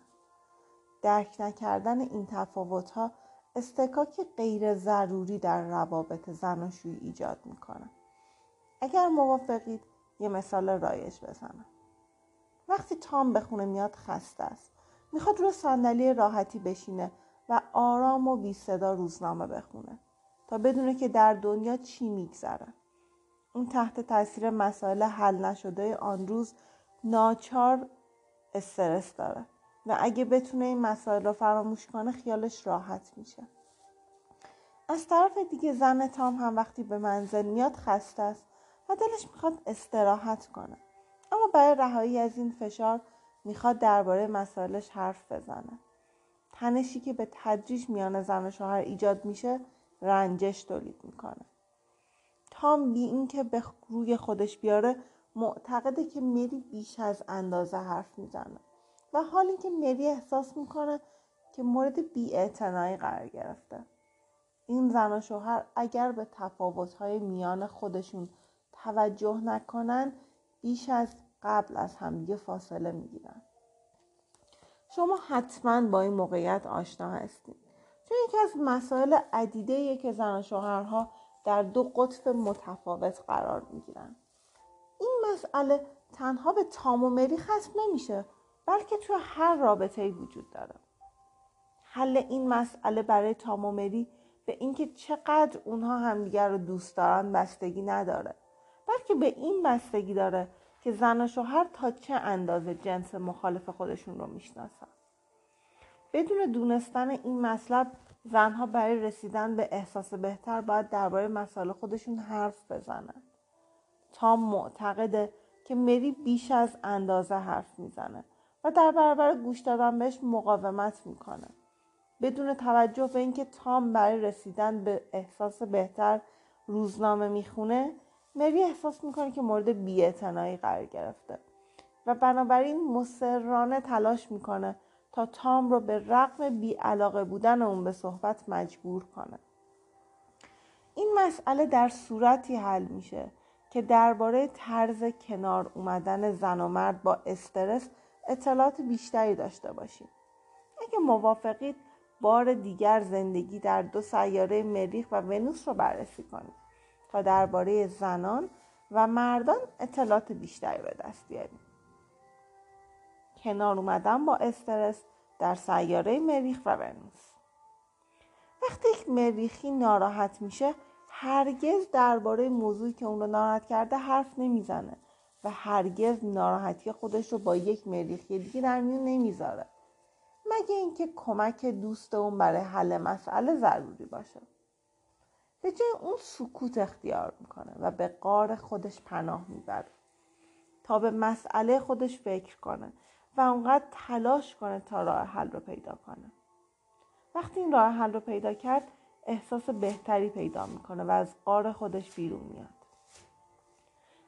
درک نکردن این تفاوت ها استکاک غیر ضروری در روابط زناشویی ایجاد می‌کنه. اگر موافقید یه مثال رایج بزنم. وقتی تام به خونه میاد خسته است. می‌خواد روی صندلی راحتی بشینه و آرام و بی صدا روزنامه بخونه تا بدونه که در دنیا چی میگذره. اون تحت تاثیر مسائل حل نشده آن روز ناچار استرس داره و اگه بتونه این مسائل رو فراموش کنه خیالش راحت میشه. از طرف دیگه زن تام هم وقتی به منزل میاد خسته است و دلش می‌خواد استراحت کنه. اما برای رهایی از این فشار می‌خواد درباره مسائلش حرف بزنه. تنشی که به تدریج میان زن و شوهر ایجاد میشه رنجش تولید می‌کنه. تام بی اینکه به روی خودش بیاره معتقده که مری بیش از اندازه حرف می‌زنه. و حال اینکه مری احساس می‌کنه که مورد بی قرار گرفته. این زن و شوهر اگر به تفاوتهای میان خودشون توجه نکنن بیش از قبل از همدیگه فاصله می‌گیرن. شما حتما با این موقعیت آشنا هستید. چون یکی از مسائل عدیده که زن و شوهرها در دو قطب متفاوت قرار می‌گیرن. این مسئله تنها به تام و مری ختم نمیشه بلکه توی هر رابطه وجود داره. حل این مسئله برای تام و مری به اینکه چقدر اونها همدیگر رو دوست دارن بستگی نداره بلکه به این بستگی داره که زن و شوهر تا چه اندازه جنس مخالف خودشون رو می‌شناسن. بدون دونستن این مطلب زنها برای رسیدن به احساس بهتر باید درباره مسائل خودشون حرف بزنن. تام معتقده که مری بیش از اندازه حرف می‌زنه و در برابر گوش دادن بهش مقاومت می‌کنه. بدون توجه به اینکه تام برای رسیدن به احساس بهتر روزنامه می‌خونه مری احساس می‌کنه که مورد بیاعتنایی قرار گرفته و بنابراین مسررانه تلاش می‌کنه تا تام رو به رغم بیعلاقه بودن اون به صحبت مجبور کنه. این مسئله در صورتی حل میشه که درباره طرز کنار اومدن زن و مرد با استرس اطلاعات بیشتری داشته باشیم. اگه موافقید بار دیگر زندگی در دو سیاره مریخ و ونوس رو بررسی کنیم تا درباره زنان و مردان اطلاعات بیشتری به دست بیاریم. کنار اومدن با استرس در سیاره مریخ و ونوس. وقتی یک مریخی ناراحت میشه هرگز درباره موضوعی که اون رو ناراحت کرده حرف نمی‌زنه و هرگز ناراحتی خودش رو با یک مریخی دیگه در میون نمی‌ذاره. مگه اینکه کمک دوست اون برای حل مسئله ضروری باشه. به جای اون سکوت اختیار می‌کنه و به قار خودش پناه می‌بره. تا به مسئله خودش فکر کنه. و اونقدر تلاش کنه تا راه حل رو پیدا کنه. وقتی این راه حل رو پیدا کرد احساس بهتری پیدا می‌کنه و از قار خودش بیرون میاد.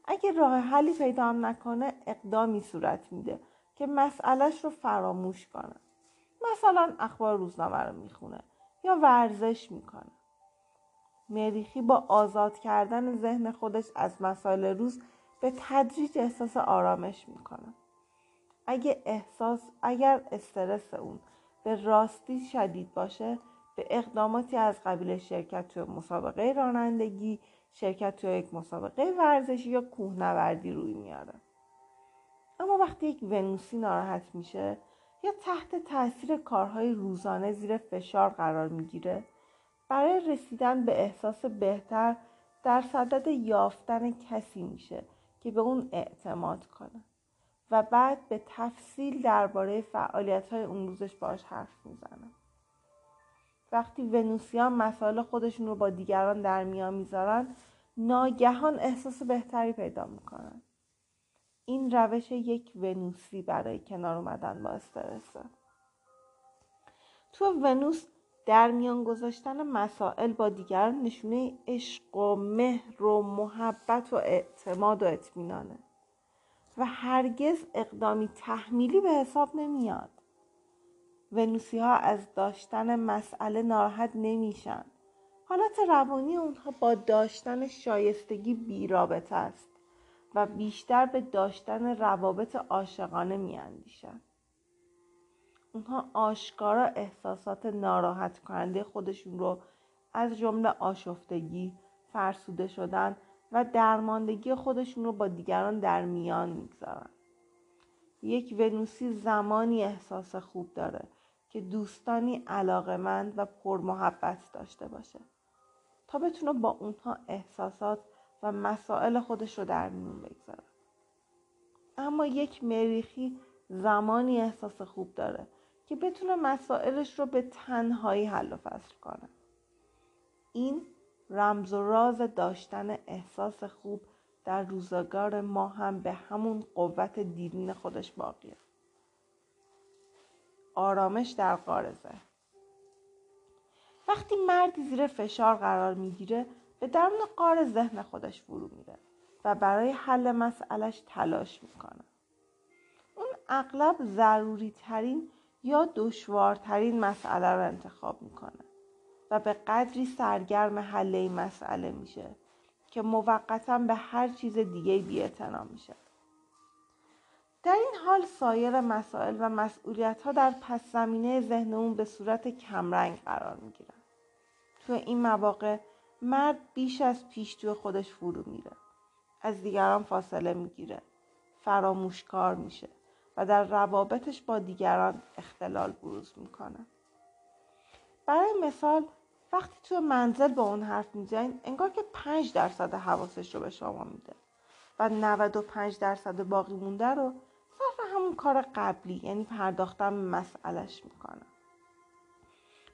اگه راه حلی پیدا هم نکنه اقدامی صورت میده که مسئلهش رو فراموش کنه. مثلا اخبار روزنامه رو می‌خونه یا ورزش می‌کنه. مریخی با آزاد کردن ذهن خودش از مسائل روز به تدریج احساس آرامش می‌کنه. اگه احساس اگر استرس اون به راستی شدید باشه به اقداماتی از قبیل شرکت توی مسابقه رانندگی شرکت توی یک مسابقه ورزشی یا کوهنوردی روی میاره. اما وقتی یک ونوسی ناراحت میشه یا تحت تاثیر کارهای روزانه زیر فشار قرار می‌گیره برای رسیدن به احساس بهتر در صدد یافتن کسی میشه که به اون اعتماد کنه. و بعد به تفصیل درباره فعالیت های روزش باش حرف می‌زنه وقتی ونوسیان مسائل خودشون رو با دیگران در میان می‌ذارن ناگهان احساس بهتری پیدا می‌کنن. این روش یک ونوسی برای کنار اومدن با استرسه تو ونوس در میان گذاشتن مسائل با دیگران نشونه عشق و مهر و محبت و اعتماد و اطمینانه. و هرگز اقدامی تحمیلی به حساب نمیاد. ونوسی ها از داشتن مسئله ناراحت نمیشن. حالت روانی اونها با داشتن شایستگی بیرابطه است و بیشتر به داشتن روابط عاشقانه میاندیشن. اونها آشکارا احساسات ناراحت کننده خودشون رو از جمله آشفتگی، فرسوده شدن و درماندگی خودشون رو با دیگران در میان می‌گذارن. یک ونوسی زمانی احساس خوب داره که دوستانی علاقمند و پرمحبت داشته باشه تا بتونه با اونها احساسات و مسائل خودش رو در میون بگذاره اما یک مریخی زمانی احساس خوب داره که بتونه مسائلش رو به تنهایی حل و فصل کنه این رمز و راز داشتن احساس خوب در روزگار ما هم به همون قوت دیرین خودش باقیه. آرامش در قارزه وقتی مردی زیر فشار قرار می‌گیره به درون قار ذهن خودش فرو میره و برای حل مسئلش تلاش می‌کنه. اون اغلب ضروری ترین یا دشوارترین مسئله رو انتخاب می‌کنه. و به قدری سرگرم حل این مسئله میشه که موقتا به هر چیز دیگه بیاعتنا میشه. در این حال سایر مسائل و مسئولیت ها در پس زمینه ذهن اون به صورت کمرنگ قرار می‌گیرن. تو این مواقع مرد بیش از پیش تو خودش فرو میره. از دیگران فاصله می‌گیره. فراموشکار میشه و در روابطش با دیگران اختلال بروز می‌کنه. برای مثال وقتی تو منزل با اون حرف می‌زنین انگار که 5 درصد حواسش رو به شما میده. و 95 درصد باقی مونده رو صرف همون کار قبلی یعنی پرداختن مسئلش می‌کنه.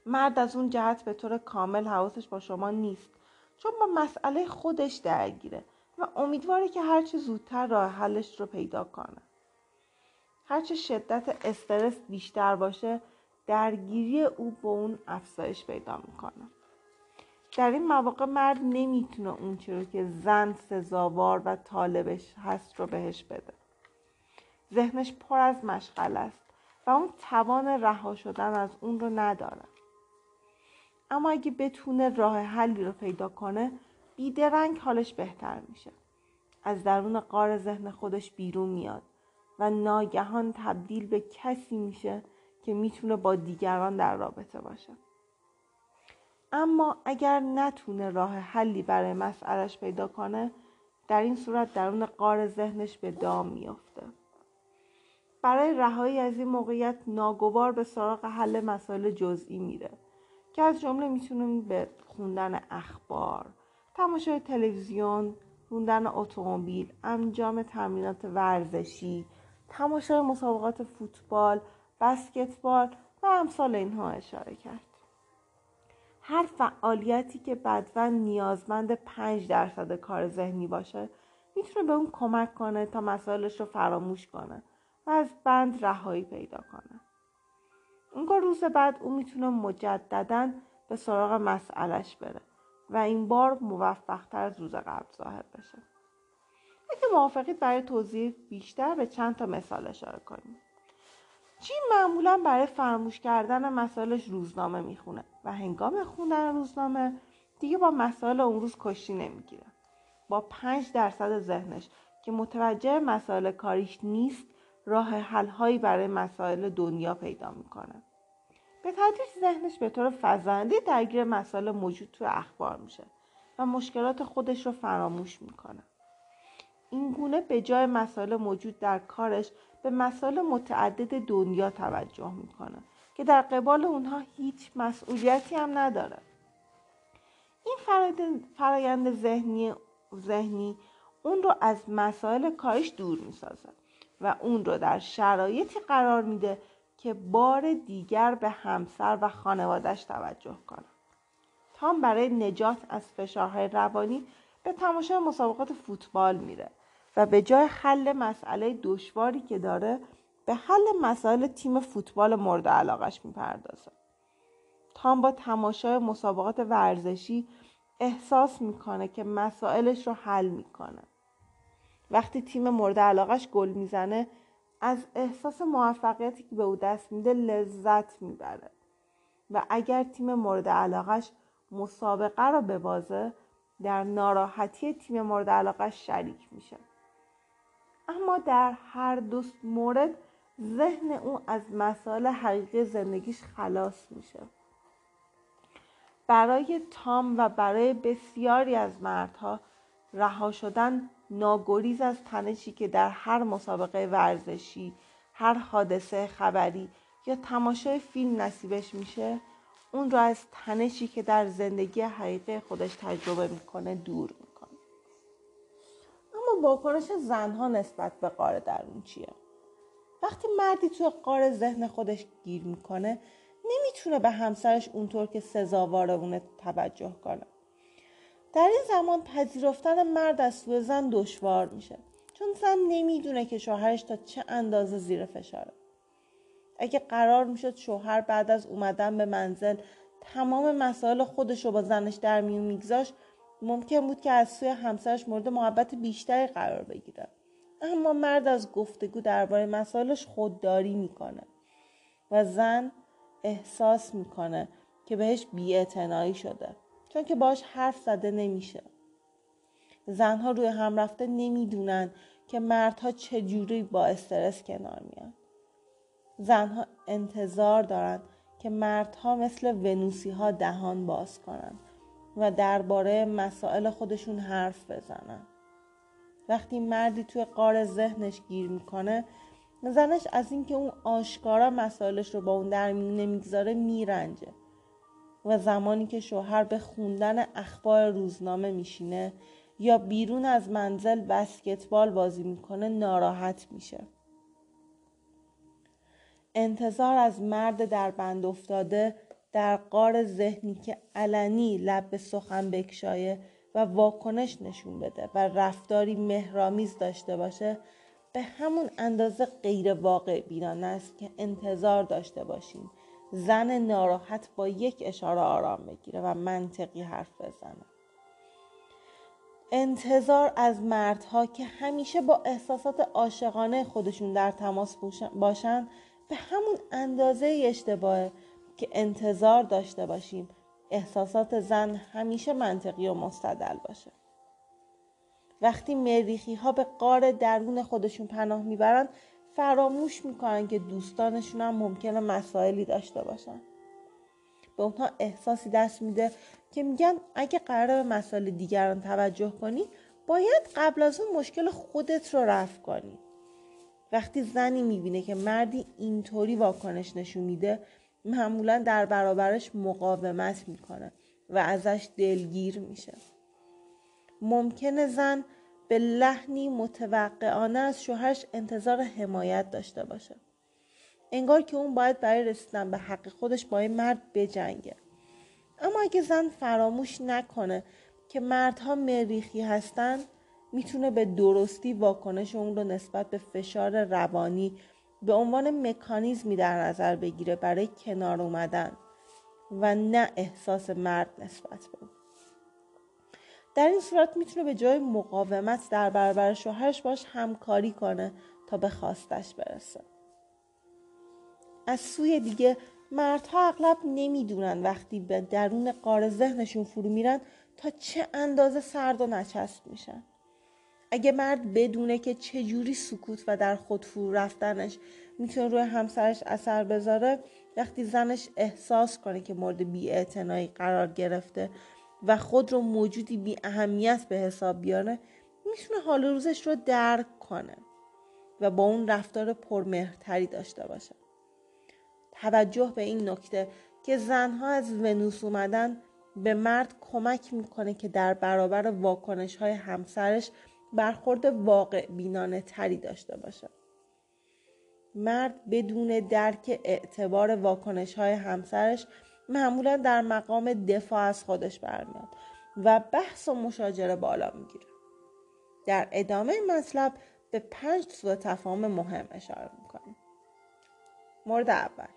مرد از اون جهت به طور کامل حواسش با شما نیست چون با مسئله خودش درگیره و امیدواره که هرچه زودتر راه حلش رو پیدا کنه. هرچه شدت استرس بیشتر باشه درگیری او با اون افزایش پیدا می‌کنه. در این مواقع مرد نمی‌تونه اون چی رو که زن سزاوار و طالبش هست رو بهش بده. ذهنش پر از مشغل است و اون توان رها شدن از اون رو نداره. اما اگه بتونه راه حلی رو پیدا کنه بیدرنگ حالش بهتر میشه. از درون قار ذهن خودش بیرون میاد و ناگهان تبدیل به کسی میشه که می‌تونه با دیگران در رابطه باشه. اما اگر نتونه راه حلی برای مسئلش پیدا کنه در این صورت درون قار ذهنش به دام میافته. برای رهایی از این موقعیت ناگوار به سراغ حل مسائل جزئی میره که از جمله می‌تونیم به خوندن اخبار تماشای تلویزیون خوندن اتومبیل انجام تمرینات ورزشی تماشای مسابقات فوتبال بسکتبال و امثال اینها اشاره کرد. هر فعالیتی که بدون نیازمند پنج درصد کار ذهنی باشه می‌تونه به اون کمک کنه تا مسائلش رو فراموش کنه و از بند رهایی پیدا کنه. اونگاه روز بعد او می‌تونه مجددا به سراغ مسئلش بره و این بار موفقتر از روز قبل ظاهر بشه. اگه موافقید برای توضیح بیشتر به چند تا مثال اشاره کنیم. چین معمولا برای فراموش کردن مسائلش روزنامه می‌خونه و هنگام خوندن روزنامه دیگه با مسائل اون روز کشتی نمی‌گیره. با پنج درصد ذهنش که متوجه مسائل کاریش نیست راه حلهایی برای مسائل دنیا پیدا می‌کنه. به تدریج ذهنش به طور فزاینده درگیر مسائل موجود تو اخبار میشه و مشکلات خودش رو فراموش می‌کنه. این گونه به جای مسائل موجود در کارش به مسائل متعدد دنیا توجه می‌کنه که در قبال اونها هیچ مسئولیتی هم نداره. این فرایند ذهنی ذهنی اون رو از مسائل کارش دور می‌سازه و اون رو در شرایطی قرار میده که بار دیگر به همسر و خانوادش توجه کنه. تام برای نجات از فشارهای روانی به تماشای مسابقات فوتبال میره. و به جای حل مسئله دشواری که داره به حل مسائل تیم فوتبال مورد علاقش می‌پردازه. تام با تماشای مسابقات ورزشی احساس می‌کنه که مسائلش رو حل می‌کنه. وقتی تیم مورد علاقش گل می‌زنه از احساس موفقیتی که به او دست میده لذت می‌بره. و اگر تیم مورد علاقش مسابقه رو ببازه در ناراحتی تیم مورد علاقش شریک میشه. اما در هر دو مورد ذهن او از مسائل حقیقی زندگیش خلاص میشه. برای تام و برای بسیاری از مردها رها شدن ناگریز از تنشی که در هر مسابقه ورزشی هر حادثه خبری یا تماشای فیلم نصیبش میشه اون را از تنشی که در زندگی حقیقی خودش تجربه می‌کنه دور واکنش زنها نسبت به قاره درون چیه؟ وقتی مردی توی قار ذهن خودش گیر می‌کنه نمی‌تونه به همسرش اونطور که سزاوار اونه توجه کنه. در این زمان پذیرفتن مرد از سوی زن دشوار میشه چون زن نمی‌دونه که شوهرش تا چه اندازه زیر فشاره. اگه قرار می‌شد شوهر بعد از اومدن به منزل تمام مسائل خودش رو با زنش در میون میگذاشت ممکن بود که از سوی همسرش مورد محبت بیشتری قرار بگیره. اما مرد از گفتگو درباره مسائلش خودداری می‌کنه و زن احساس می‌کنه که بهش بیاعتنایی شده چون که باش حرف زده نمیشه. زنها روی هم رفته نمی‌دونن که مردها چجوری با استرس کنار میان. زنها انتظار دارن که مردها مثل ونوسی ها دهان باز کنن. و درباره مسائل خودشون حرف بزنن. وقتی مردی توی قار ذهنش گیر می‌کنه زنش از اینکه اون آشکارا مسائلش رو با اون در نمی‌گذاره میرنجه و زمانی که شوهر به خوندن اخبار روزنامه میشینه یا بیرون از منزل بسکتبال بازی می‌کنه ناراحت میشه. انتظار از مرد در بند افتاده در قار ذهنی که علنی لب به سخن بکشایه و واکنش نشون بده و رفتاری مهرامیز داشته باشه به همون اندازه غیر واقع بینانه است که انتظار داشته باشیم زن ناراحت با یک اشاره آرام بگیره و منطقی حرف بزنه. انتظار از مردها که همیشه با احساسات عاشقانه خودشون در تماس باشن به همون اندازه اشتباهه که انتظار داشته باشیم احساسات زن همیشه منطقی و مستدل باشه. وقتی مریخی ها به قار درون خودشون پناه می‌برن فراموش می‌کنن که دوستانشون هم ممکنه مسائلی داشته باشن. به اونها احساسی دست میده که میگن اگه قرار به مسائل دیگران توجه کنی باید قبل از اون مشکل خودت رو رفع کنی. وقتی زنی می‌بینه که مردی اینطوری واکنش نشون میده معمولا در برابرش مقاومت می‌کنه و ازش دلگیر میشه. ممکنه زن به لحنی متوقعانه از شوهرش انتظار حمایت داشته باشه. انگار که اون باید برای رسیدن به حق خودش با این مرد بجنگه. اما اگه زن فراموش نکنه که مردها مریخی هستن می‌تونه به درستی واکنش اون رو نسبت به فشار روانی به عنوان مکانیزمی در نظر بگیره برای کنار اومدن و نه احساس مرد نسبت به در این صورت می‌تونه به جای مقاومت در برابر شوهرش باش همکاری کنه تا به خواستش برسه. از سوی دیگه مردها اغلب نمی‌دونن وقتی به درون قار ذهنشون فرو میرن تا چه اندازه سرد و نچسب میشن. اگه مرد بدونه که چجوری سکوت و در خود فرو رفتنش می‌تونه روی همسرش اثر بذاره وقتی زنش احساس کنه که مورد بی قرار گرفته و خود رو موجودی بی اهمیت به حساب بیاره می‌تونه حال روزش رو درک کنه و با اون رفتار پرمهرتری داشته باشه. توجه به این نکته که زنها از ونوس اومدن به مرد کمک می‌کنه که در برابر واکنش های همسرش برخورد واقع بینانه تری داشته باشه. مرد بدون درک اعتبار واکنش های همسرش معمولا در مقام دفاع از خودش برمیاد و بحث و مشاجره بالا می‌گیره. در ادامه مطلب به پنج سوء تفاهم مهم اشاره می‌کنیم مورد اول.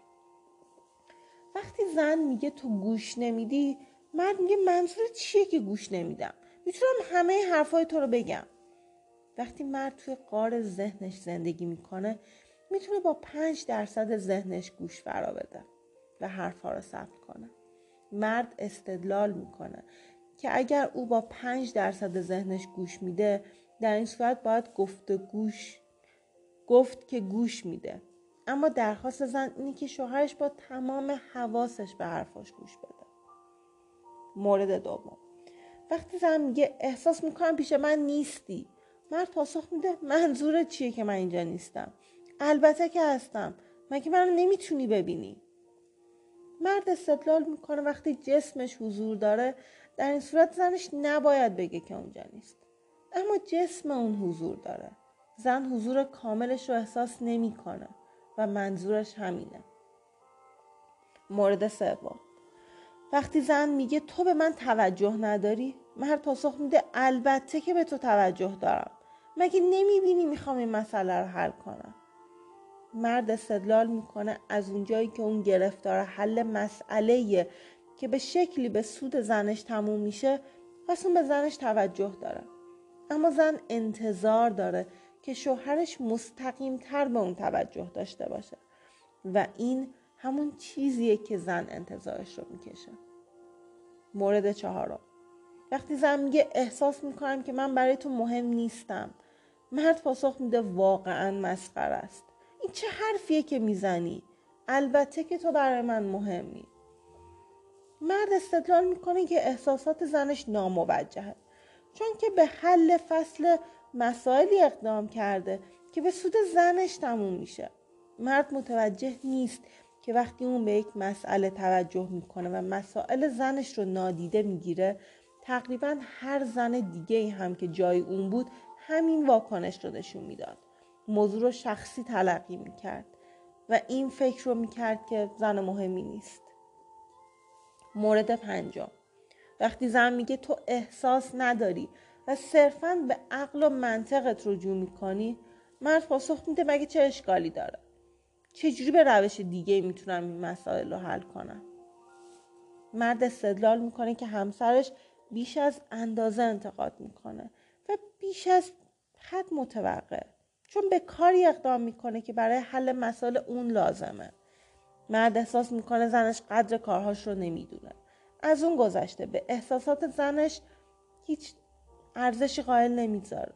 وقتی زن میگه تو گوش نمیدی مرد میگه منظور چیه که گوش نمیدم؟ می‌تونم همه حرفای تو رو بگم. وقتی مرد توی قار ذهنش زندگی می‌کنه می‌تونه با پنج درصد ذهنش گوش فرا بده و حرفها رو ثبت کنه. مرد استدلال می‌کنه که اگر او با پنج درصد ذهنش گوش میده در این صورت باید گفت گوش گفت که گوش میده. اما درخواست زن اینه که شوهرش با تمام حواسش به حرفاش گوش بده. مورد دوم. وقتی زن میگه احساس می‌کنم پیش من نیستی. مرد پاسخ میده منظورت چیه که من اینجا نیستم؟ البته که هستم. مگه من نمی‌تونی ببینی؟ مرد استدلال می‌کنه وقتی جسمش حضور داره در این صورت زنش نباید بگه که اونجا نیست. اما جسم اون حضور داره. زن حضور کاملش رو احساس نمی‌کنه و منظورش همینه. مورد سوم. وقتی زن میگه تو به من توجه نداری؟ مرد پاسخ میده البته که به تو توجه دارم. مگه نمی‌بینی می‌خوام این مسئله رو حل کنم؟ مرد استدلال می‌کنه از اونجایی که اون گرفتار حل مسئله که به شکلی به سود زنش تموم میشه پس اون به زنش توجه داره. اما زن انتظار داره که شوهرش مستقیم تر به اون توجه داشته باشه. و این همون چیزیه که زن انتظارش رو می‌کشه. مورد چهارم. وقتی زن میگه احساس می‌کنم که من برای تو مهم نیستم. مرد پاسخ میده واقعا مسخره است. این چه حرفیه که می‌زنی؟ البته که تو برای من مهمی. مرد استدلال می‌کنه که احساسات زنش ناموجهه. چون که به حل فصل مسائلی اقدام کرده که به سود زنش تموم میشه. مرد متوجه نیست که وقتی اون به یک مسئله توجه می‌کنه و مسائل زنش رو نادیده می‌گیره تقریبا هر زن دیگه هم که جای اون بود همین واکنش رو نشون می‌داد. موضوع رو شخصی تلقی می‌کرد و این فکر رو می‌کرد که زن مهمی نیست. مورد پنجم. وقتی زن میگه تو احساس نداری و صرفا به عقل و منطقت رجوع می‌کنی مرد پاسخ میده مگه چه اشکالی داره؟ چجوری به روش دیگه می‌تونم این مسائل رو حل کنم؟ مرد استدلال می‌کنه که همسرش بیش از اندازه انتقاد می‌کنه و بیش از حد متوقع. چون به کاری اقدام می‌کنه که برای حل مسائل اون لازمه. مرد احساس می‌کنه زنش قدر کارهاش رو نمی‌دونه. از اون گذشته به احساسات زنش هیچ ارزشی قائل نمی‌ذاره.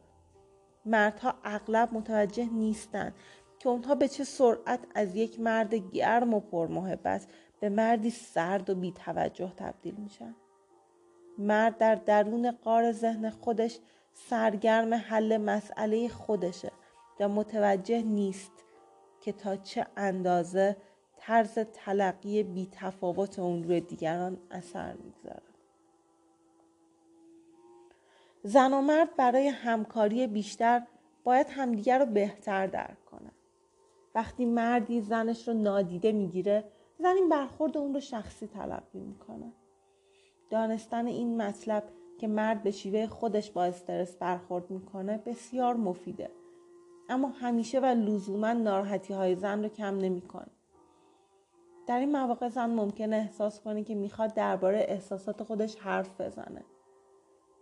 مردها اغلب متوجه نیستن که اونها به چه سرعت از یک مرد گرم و پرمحبت به مردی سرد و بیتوجه تبدیل میشن. مرد در درون قار ذهن خودش سرگرم حل مسئله خودشه و متوجه نیست که تا چه اندازه طرز تلقی بیتفاوت اون روی دیگران اثر می‌گذاره. زن و مرد برای همکاری بیشتر باید همدیگر رو بهتر درک کنن. وقتی مردی زنش رو نادیده می‌گیره زن این برخورد اون رو شخصی تلقی می‌کنه. دانستن این مطلب که مرد به شیوه خودش با استرس برخورد می‌کنه بسیار مفیده. اما همیشه و لزوما ناراحتی های زن رو کم نمی‌کنه. در این مواقع زن ممکنه احساس کنه که می‌خواد درباره احساسات خودش حرف بزنه.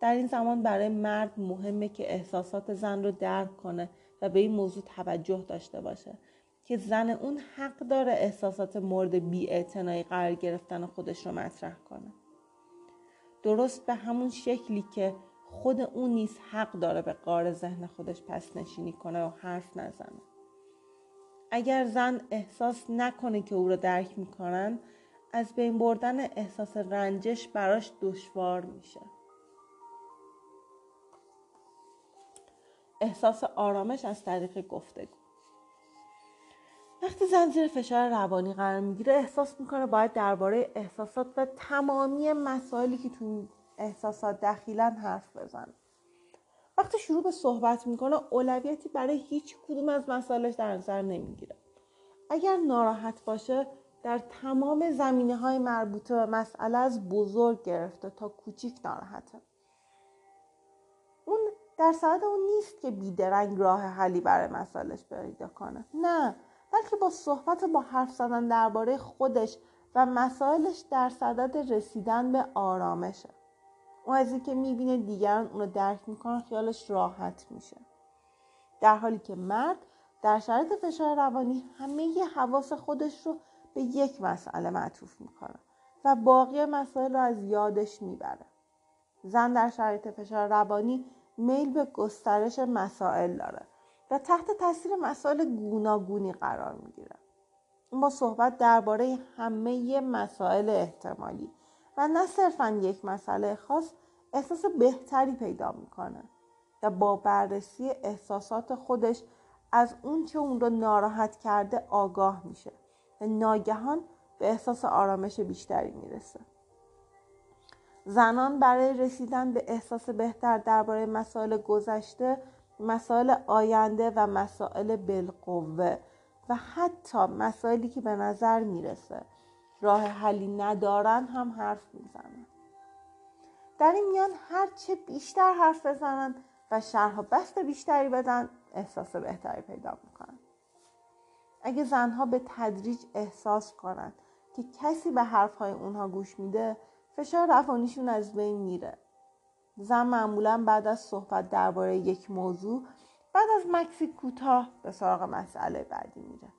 در این زمان برای مرد مهمه که احساسات زن رو درک کنه و به این موضوع توجه داشته باشه که زن اون حق داره احساسات مورد بی قرار گرفتن خودش رو مطرح کنه. درست به همون شکلی که خود اون نیز حق داره به قار ذهن خودش پس نشینی کنه و حرف نزنه. اگر زن احساس نکنه که او رو درک می‌کنن از بین بردن احساس رنجش براش دشوار میشه. احساس آرامش از طریق گفتگو. وقتی زن زیر فشار روانی قرار می‌گیره احساس می‌کنه باید درباره احساسات و تمامی مسائلی که تو احساسات دخیلن حرف بزنه. وقتی شروع به صحبت می‌کنه اولویتی برای هیچ کدوم از مسائلش در نظر نمی‌گیره. اگر ناراحت باشه در تمام زمینه های مربوطه به مسئله از بزرگ گرفته تا کوچیک ناراحته. اون در صدد اون نیست که بیدرنگ راه حلی برای مسائلش پیدا کنه. نه بلکه با صحبت و با حرف زدن درباره خودش و مسائلش در صدد رسیدن به آرامشه. اون از اینکه می‌بینه دیگران اونو درک می‌کنن خیالش راحت میشه. در حالی که مرد در شرایط فشار روانی همه ی حواس خودش رو به یک مسئله معطوف می‌کنه و باقی مسائل رو از یادش می‌بره. زن در شرایط فشار روانی میل به گسترش مسائل داره. و تحت تاثیر مسائل گوناگونی قرار می‌گیره. اون با صحبت درباره همه مسائل احتمالی و نه صرفا یک مسئله خاص احساس بهتری پیدا می‌کنه و با بررسی احساسات خودش از اون که اون رو ناراحت کرده آگاه میشه و ناگهان به احساس آرامش بیشتری می‌رسه. زنان برای رسیدن به احساس بهتر درباره مسائل گذشته مسائل آینده و مسائل بالقوه و حتی مسائلی که به نظر می‌رسه راه حلی ندارن هم حرف می‌زنن. در این میان هرچه بیشتر حرف بزنن و شرح بست بیشتری بدن احساس بهتری پیدا می‌کنن. اگه زنها به تدریج احساس کنن که کسی به حرفهای اونها گوش میده فشار روانیشون از بین میره. زن معمولا بعد از صحبت درباره یک موضوع بعد از مکسی کوتاه به سراغ مسئله بعدی میره.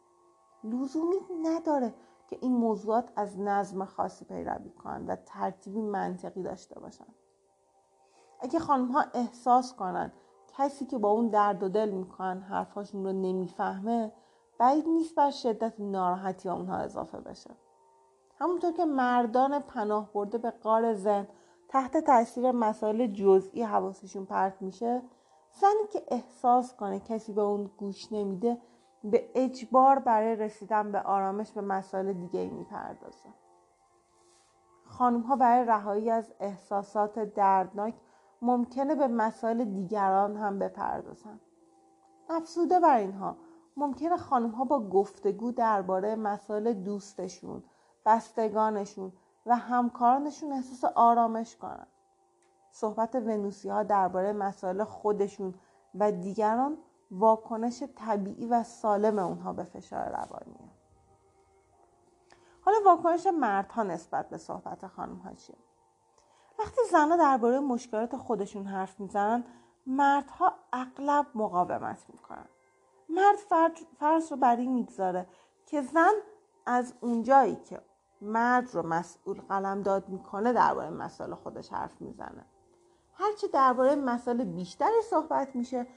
لزومی نداره که این موضوعات از نظم خاصی پیروی کنند و ترتیبی منطقی داشته باشن. اگه خانم ها احساس کنن کسی که با اون درد و دل می‌کنن حرفاشون رو نمی‌فهمه بعید نیست بر شدت ناراحتی اونها اضافه بشه. همونطور که مردان پناه برده به قار زن تحت تاثیر مسائل جزئی حواسشون پرت میشه زنی که احساس کنه کسی به اون گوش نمیده به اجبار برای رسیدن به آرامش به مسائل دیگه ای می‌پردازه. خانم ها برای رهایی از احساسات دردناک ممکنه به مسائل دیگران هم بپردازن. افزوده بر اینها ممکنه خانم ها با گفتگو درباره مسائل دوستشون بستگانشون و همکارانشون احساس آرامش کنن. صحبت ونوسی ها درباره مسائل خودشون و دیگران واکنش طبیعی و سالم اونها به فشار روانیه حالا واکنش مردها نسبت به صحبت خانم ها چیه؟ وقتی زنها درباره مشکلات خودشون حرف می‌زنن مردها اغلب مقاومت می‌کنن. مرد فرض رو بر این می‌گذاره که زن از اونجایی که مرد رو مسئول قلم داد می‌کنه درباره مسائل خودش حرف می‌زنه. هرچه درباره مسائل بیشتری صحبت میشه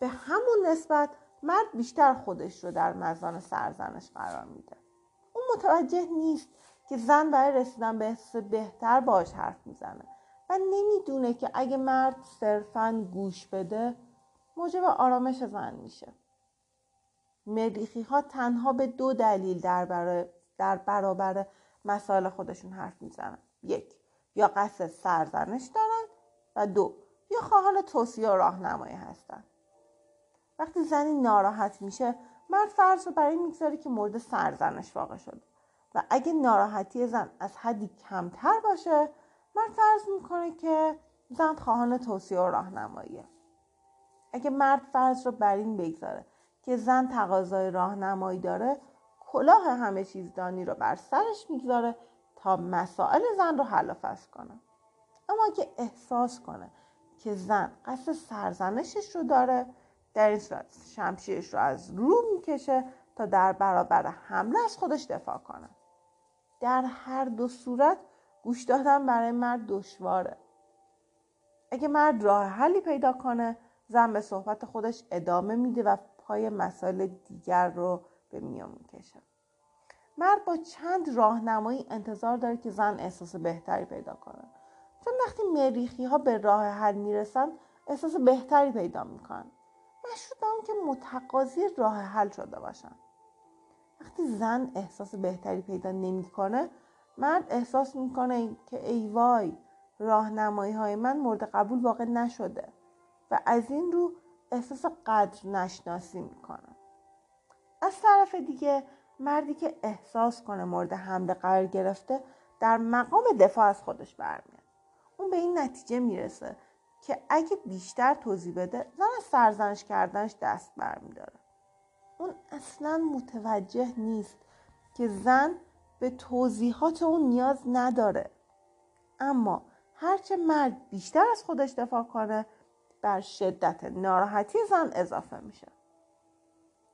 به همون نسبت مرد بیشتر خودش رو در مزان سرزنش قرار میده. اون متوجه نیست که زن برای رسیدن به حس بهتر باش حرف می‌زنه و نمی‌دونه که اگه مرد صرفا گوش بده موجب آرامش زن میشه. مریخی ها تنها به دو دلیل در, در برابر مسائل خودشون حرف می‌زنن. یک یا قصد سرزنش دارن و دو یا خواهان توصیه و راهنمایی هستن. وقتی زنی ناراحت میشه مرد فرض رو برای می‌گذاره که مورد سرزنش واقع شده. و اگه ناراحتی زن از حدی کمتر باشه مرد فرض می‌کنه که زن خواهان توصیه و راهنماییه. اگه مرد فرض رو بر این بگذاره که زن تقاضای راهنمایی داره کلاه همه چیز دانی رو بر سرش می‌گذاره تا مسائل زن رو حل و فصل کنه. اما اگه احساس کنه که زن قصد سرزنشش رو داره در این صورت شمشیرش رو از رو می‌کشه تا در برابر حمله از خودش دفاع کنه. در هر دو صورت گوش دادن برای مرد دشواره. اگه مرد راه حلی پیدا کنه زن به صحبت خودش ادامه میده و پای مسائل دیگر رو به میان می‌کشه مرد با چند راهنمایی انتظار داره که زن احساس بهتری پیدا کنه. چون وقتی مریخی ها به راه حل می‌رسن احساس بهتری پیدا می‌کنن. مشروط به اون که متقاضی راه حل شده باشن. وقتی زن احساس بهتری پیدا نمی‌کنه مرد احساس می‌کنه که ای وای راهنمایی های من مورد قبول واقع نشده و از این رو احساس قدر نشناسی می‌کنه. از طرف دیگه مردی که احساس کنه مورد حمله قرار گرفته در مقام دفاع از خودش برمیاد. اون به این نتیجه می‌رسه که اگه بیشتر توضیح بده زن از سرزنش کردنش دست برمیداره. اون اصلا متوجه نیست که زن به توضیحات اون نیاز نداره. اما هرچه مرد بیشتر از خودش دفاع کنه بر شدت ناراحتی زن اضافه میشه.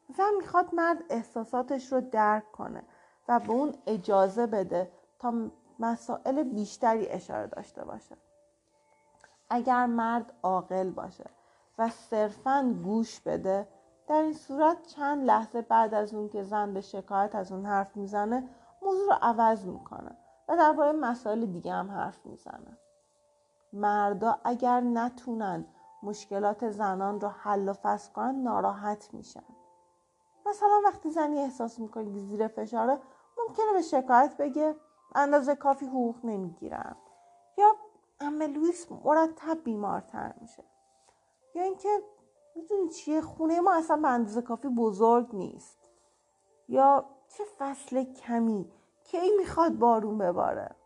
زن می‌خواد مرد احساساتش رو درک کنه و به اون اجازه بده تا مسائل بیشتری اشاره داشته باشه. اگر مرد عاقل باشه و صرفا گوش بده در این صورت چند لحظه بعد از اون که زن به شکایت از اون حرف می‌زنه موضوع رو عوض می‌کنه و درباره مسائل دیگه هم حرف می‌زنه. مردا اگر نتونن مشکلات زنان رو حل و فصل کنن ناراحت میشن. مثلا وقتی زنی احساس می‌کنه که زیر فشاره ممکنه به شکایت بگه اندازه کافی حقوق نمی‌گیرم. یا امه لویس مرتب بیمارتر میشه. یا اینکه می‌دونی چیه خونه ما اصلا به اندازه کافی بزرگ نیست. یا چه فصل کمی کی می‌خواد بارون بباره.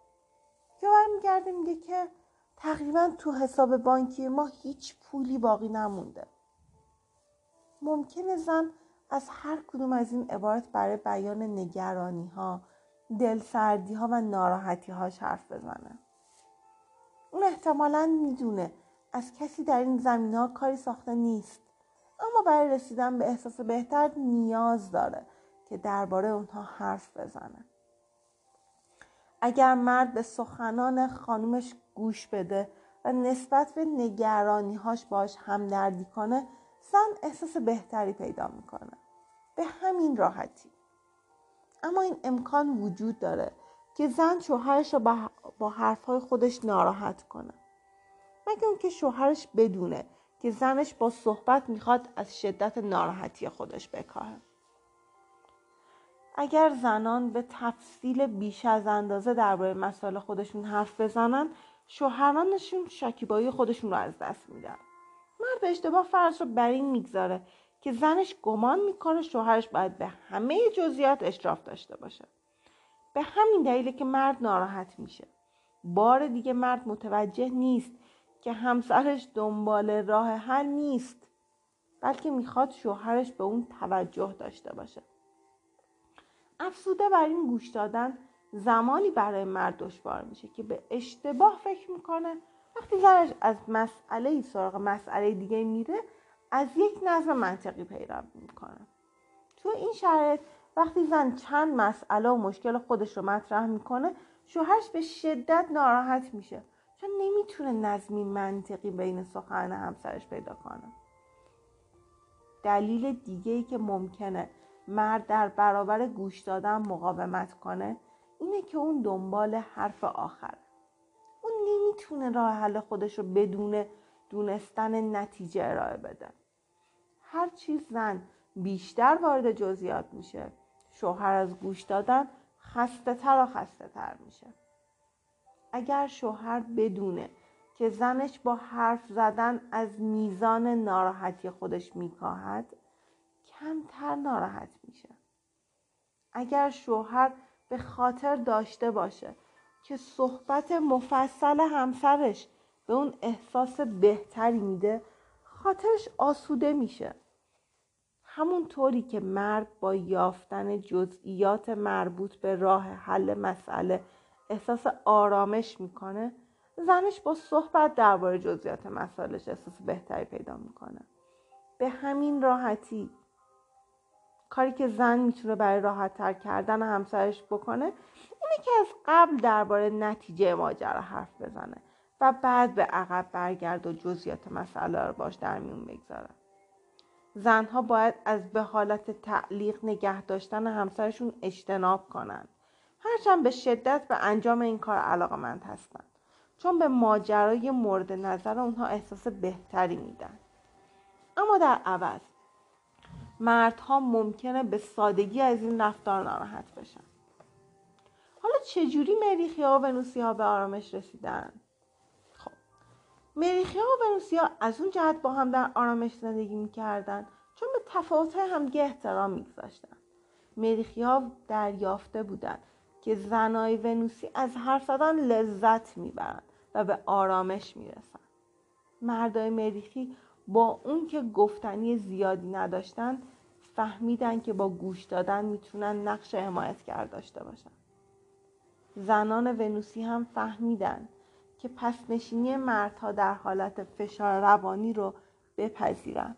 یا برمیگرده میگه که تقریبا تو حساب بانکی ما هیچ پولی باقی نمونده. ممکنه زن از هر کدوم از این عبارت برای بیان نگرانی ها دلسردی ها و ناراحتی هاش حرف بزنه. اون احتمالا می‌دونه از کسی در این زمین ها کاری ساخته نیست اما برای رسیدن به احساس بهتر نیاز داره که درباره اونها حرف بزنه. اگر مرد به سخنان خانومش گوش بده و نسبت به نگرانیهاش باش همدردی کنه زن احساس بهتری پیدا می‌کنه. به همین راحتی. اما این امکان وجود داره که زن شوهرش رو با حرفهای خودش ناراحت کنه. مگه اون شوهرش بدونه که زنش با صحبت می‌خواد از شدت ناراحتی خودش بکاهه اگر زنان به تفصیل بیش از اندازه درباره مسائل خودشون حرف بزنن شوهرانشون شکیبایی خودشون رو از دست میدن. مرد اشتباه فرض رو بر این می‌گذاره که زنش گمان می‌کنه شوهرش باید به همه جزئیات اشراف داشته باشه. به همین دلیله که مرد ناراحت میشه. بار دیگه مرد متوجه نیست که همسرش دنبال راه حل نیست بلکه می‌خواد شوهرش به اون توجه داشته باشه. افسوده بر این گوش دادن زمانی برای مرد دشوار میشه که به اشتباه فکر می‌کنه وقتی زنش از مسئله سراغ مسئله دیگه میره از یک نظم منطقی پیدا می‌کنه. تو این شرایط وقتی زن چند مسئله و مشکل خودش رو مطرح می‌کنه شوهرش به شدت ناراحت میشه. چون نمی‌تونه نظمی منطقی بین سخن همسرش پیدا کنه. دلیل دیگه ای که ممکنه مرد در برابر گوش دادن مقاومت کنه اینه که اون دنبال حرف اون نمی‌تونه راه حل خودش رو بدون دونستن نتیجه ارائه بده. هر چیز زن بیشتر وارد جزئیات میشه شوهر از گوش دادن خسته تر و خسته تر میشه. اگر شوهر بدونه که زنش با حرف زدن از میزان ناراحتی خودش میکاهد کمتر ناراحت میشه. اگر شوهر به خاطر داشته باشه که صحبت مفصل همسرش به اون احساس بهتری میده خاطرش آسوده میشه. همونطوری که مرد با یافتن جزئیات مربوط به راه حل مسئله احساس آرامش می‌کنه زنش با صحبت درباره جزئیات مسائلش احساس بهتری پیدا می‌کنه. به همین راحتی کاری که زن می‌تونه برای راحت تر کردن همسرش بکنه اینه که از قبل درباره نتیجه ماجرا حرف بزنه و بعد به عقب برگرد و جزئیات مسئله رو باش در میون بگذاره. زنها باید از به حالت تعلیق نگه داشتن همسرشون اجتناب کنند. هرچند به شدت به انجام این کار علاقمند هستند. چون به ماجرای مورد نظر اونها احساس بهتری میدن. اما در عوض مردها ممکنه به سادگی از این رفتار ناراحت بشن. حالا چجوری مریخی ها و ونوسی ها به آرامش رسیدن؟ خب مریخی ها و ونوسی ها از اون جهت با هم در آرامش زندگی می‌کردن چون به تفاوت همدیگه احترام میگذاشتن. مریخی ها دریافته بودن که زنای ونوسی از حرف زدن لذت می‌برند و به آرامش می‌رسن مردای مریخی با اون که گفتنی زیادی نداشتن فهمیدن که با گوش دادن می‌تونن نقش حمایتگر داشته باشن. زنان ونوسی هم فهمیدن که پس نشینی مردها در حالت فشار روانی رو بپذیرن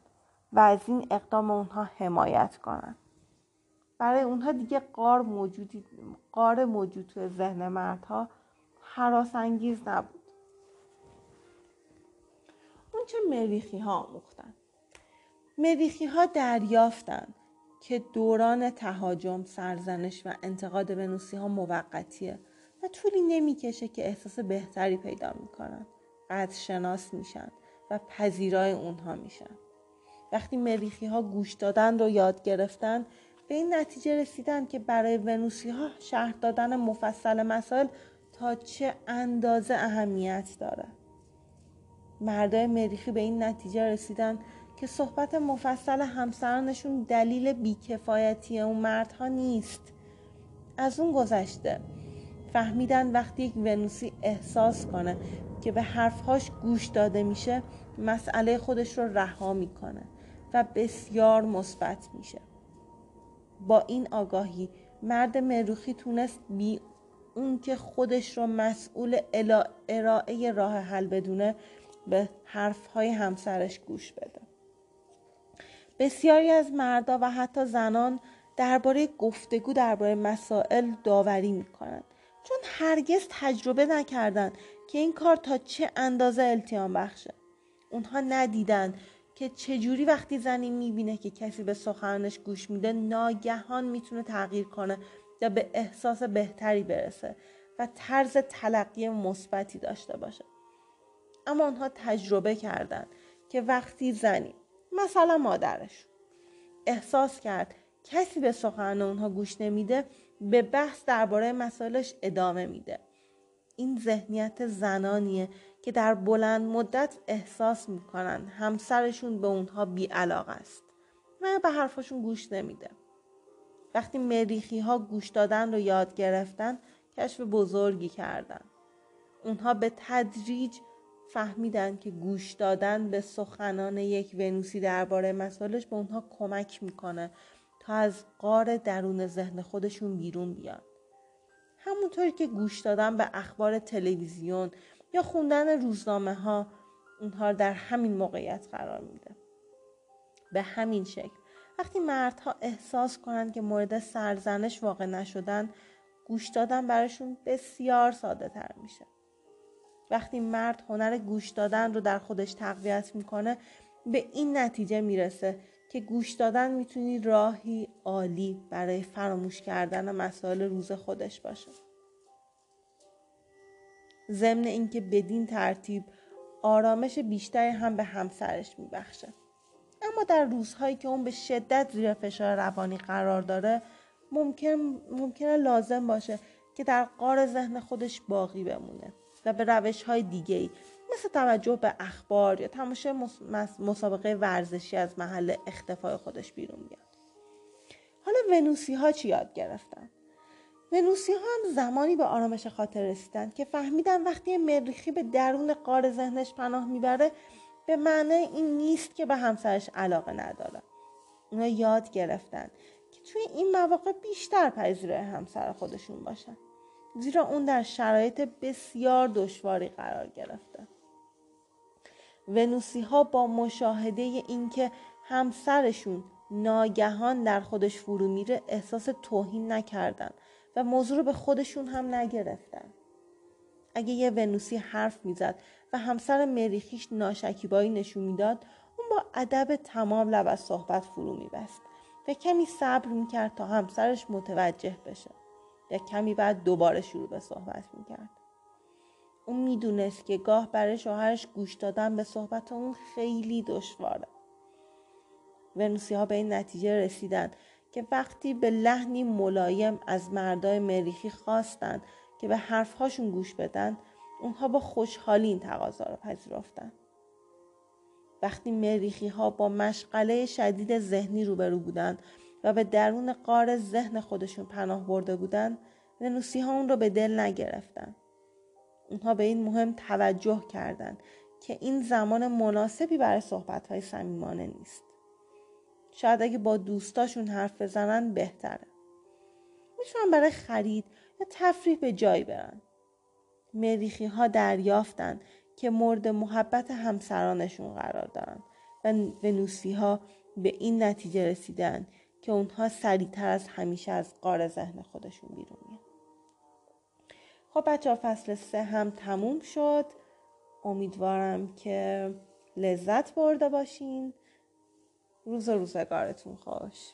و از این اقدام اونها حمایت کنن. برای اونها دیگه قار موجودی قار موجود تو ذهن مردها حراس انگیز نبود. اون چه مریخی ها آموختن. مریخی ها دریافتن که دوران تهاجم سرزنش و انتقاد ونوسی ها موقتیه و طولی نمی‌کشه که احساس بهتری پیدا می‌کنن. قدر شناس میشن و پذیرای اونها میشن. وقتی مریخی ها گوش دادن رو یاد گرفتن به این نتیجه رسیدن که برای ونوسی ها شهر دادن مفصل مسائل تا چه اندازه اهمیت داره. مردای مریخی به این نتیجه رسیدن که صحبت مفصل همسرانشون دلیل بیکفایتی اون مردها نیست. از اون گذشته فهمیدن وقتی یک ونوسی احساس کنه که به حرفهاش گوش داده میشه مسئله خودش رو رها می‌کنه و بسیار مثبت میشه. با این آگاهی مرد مروخی تونست بی اون که خودش رو مسئول ارائه راه حل بدونه به حرفهای همسرش گوش بده. بسیاری از مردا و حتی زنان درباره گفتگو درباره مسائل داوری می‌کنند. چون هرگز تجربه نکردند که این کار تا چه اندازه التیام بخشه. اونها ندیدن که چجوری وقتی زنی می‌بینه که کسی به سخنش گوش میده ناگهان می‌تونه تغییر کنه یا به احساس بهتری برسه و طرز تلقی مثبتی داشته باشه. اما اونها تجربه کردن که وقتی زنی مثلا مادرش احساس کرد کسی به سخن اونها گوش نمیده به بحث درباره مسائلش ادامه میده. این ذهنیت زنانیه که در بلند مدت احساس می‌کنن همسرشون به اونها بی است و به حرفاشون گوش نمیده. وقتی مریخی ها گوش دادن رو یاد گرفتن کشف بزرگی کردن. اونها به تدریج فهمیدن که گوش دادن به سخنان یک ونوسی درباره مسائلش به اونها کمک می‌کنه تا از قار درون ذهن خودشون بیرون بیان. همونطوری که گوش دادن به اخبار تلویزیون یا خوندن روزنامه ها اونها در همین موقعیت قرار میده. به همین شکل وقتی مردها احساس کنند که مورد سرزنش واقع نشدن گوش دادن براشون بسیار ساده تر میشه. وقتی مرد هنر گوش دادن رو در خودش تقویت می‌کنه به این نتیجه می‌رسه که گوش دادن می‌تونی راهی عالی برای فراموش کردن مسائل روز خودش باشه. ضمن اینکه بدین ترتیب آرامش بیشتری هم به همسرش میبخشه. اما در روزهایی که اون به شدت زیر فشار روانی قرار داره ممکن ممکنه لازم باشه که در قار ذهن خودش باقی بمونه. و به روش های دیگه ای مثل توجه به اخبار یا تماشای مسابقه ورزشی از محل اختفای خودش بیرون بیاد حالا ونوسی ها چی یاد گرفتن؟ ونوسی ها هم زمانی به آرامش خاطر رسیدن که فهمیدن وقتی مریخی به درون قار ذهنش پناه می‌بره به معنی این نیست که به همسرش علاقه نداره اونا یاد گرفتن که توی این مواقع بیشتر پذیرای همسر خودشون باشن. زیرا اون در شرایط بسیار دشواری قرار گرفته. ونوسی ها با مشاهده اینکه همسرشون ناگهان در خودش فرو میره احساس توهین نکردن و موضوع رو به خودشون هم نگرفتن. اگه یه ونوسی حرف می‌زد و همسر مریخیش ناشکیبایی نشون می‌داد اون با ادب تمام لب از صحبت فرو میبست و کمی صبر می‌کرد تا همسرش متوجه بشه. یا کمی بعد دوباره شروع به صحبت می‌کرد. اون می‌دونست که گاه برای شوهرش گوش دادن به صحبت اون خیلی دشواره. ونوسی ها به این نتیجه رسیدن که وقتی به لحنی ملایم از مردای مریخی خواستند که به حرفهاشون گوش بدن اونها با خوشحالی این تقاضا رو پذیرفتن. وقتی مریخی ها با مشغله شدید ذهنی روبرو بودند و به درون قار ذهن خودشون پناه برده بودند ونوسی ها اون رو به دل نگرفتن. اونها به این مهم توجه کردند که این زمان مناسبی برای صحبت های صمیمانه نیست. شاید اگه با دوستاشون حرف بزنن بهتره. می‌تونن برای خرید یا تفریح به جایی برن. مریخی ها دریافتن که مورد محبت همسرانشون قرار دارن و ونوسی ها به این نتیجه رسیدن که اونها سریعتر از همیشه از قار ذهن خودشون بیرون میان. خب بچه فصل سه هم تموم شد. امیدوارم که لذت برده باشین. روز روزگارتون خوش.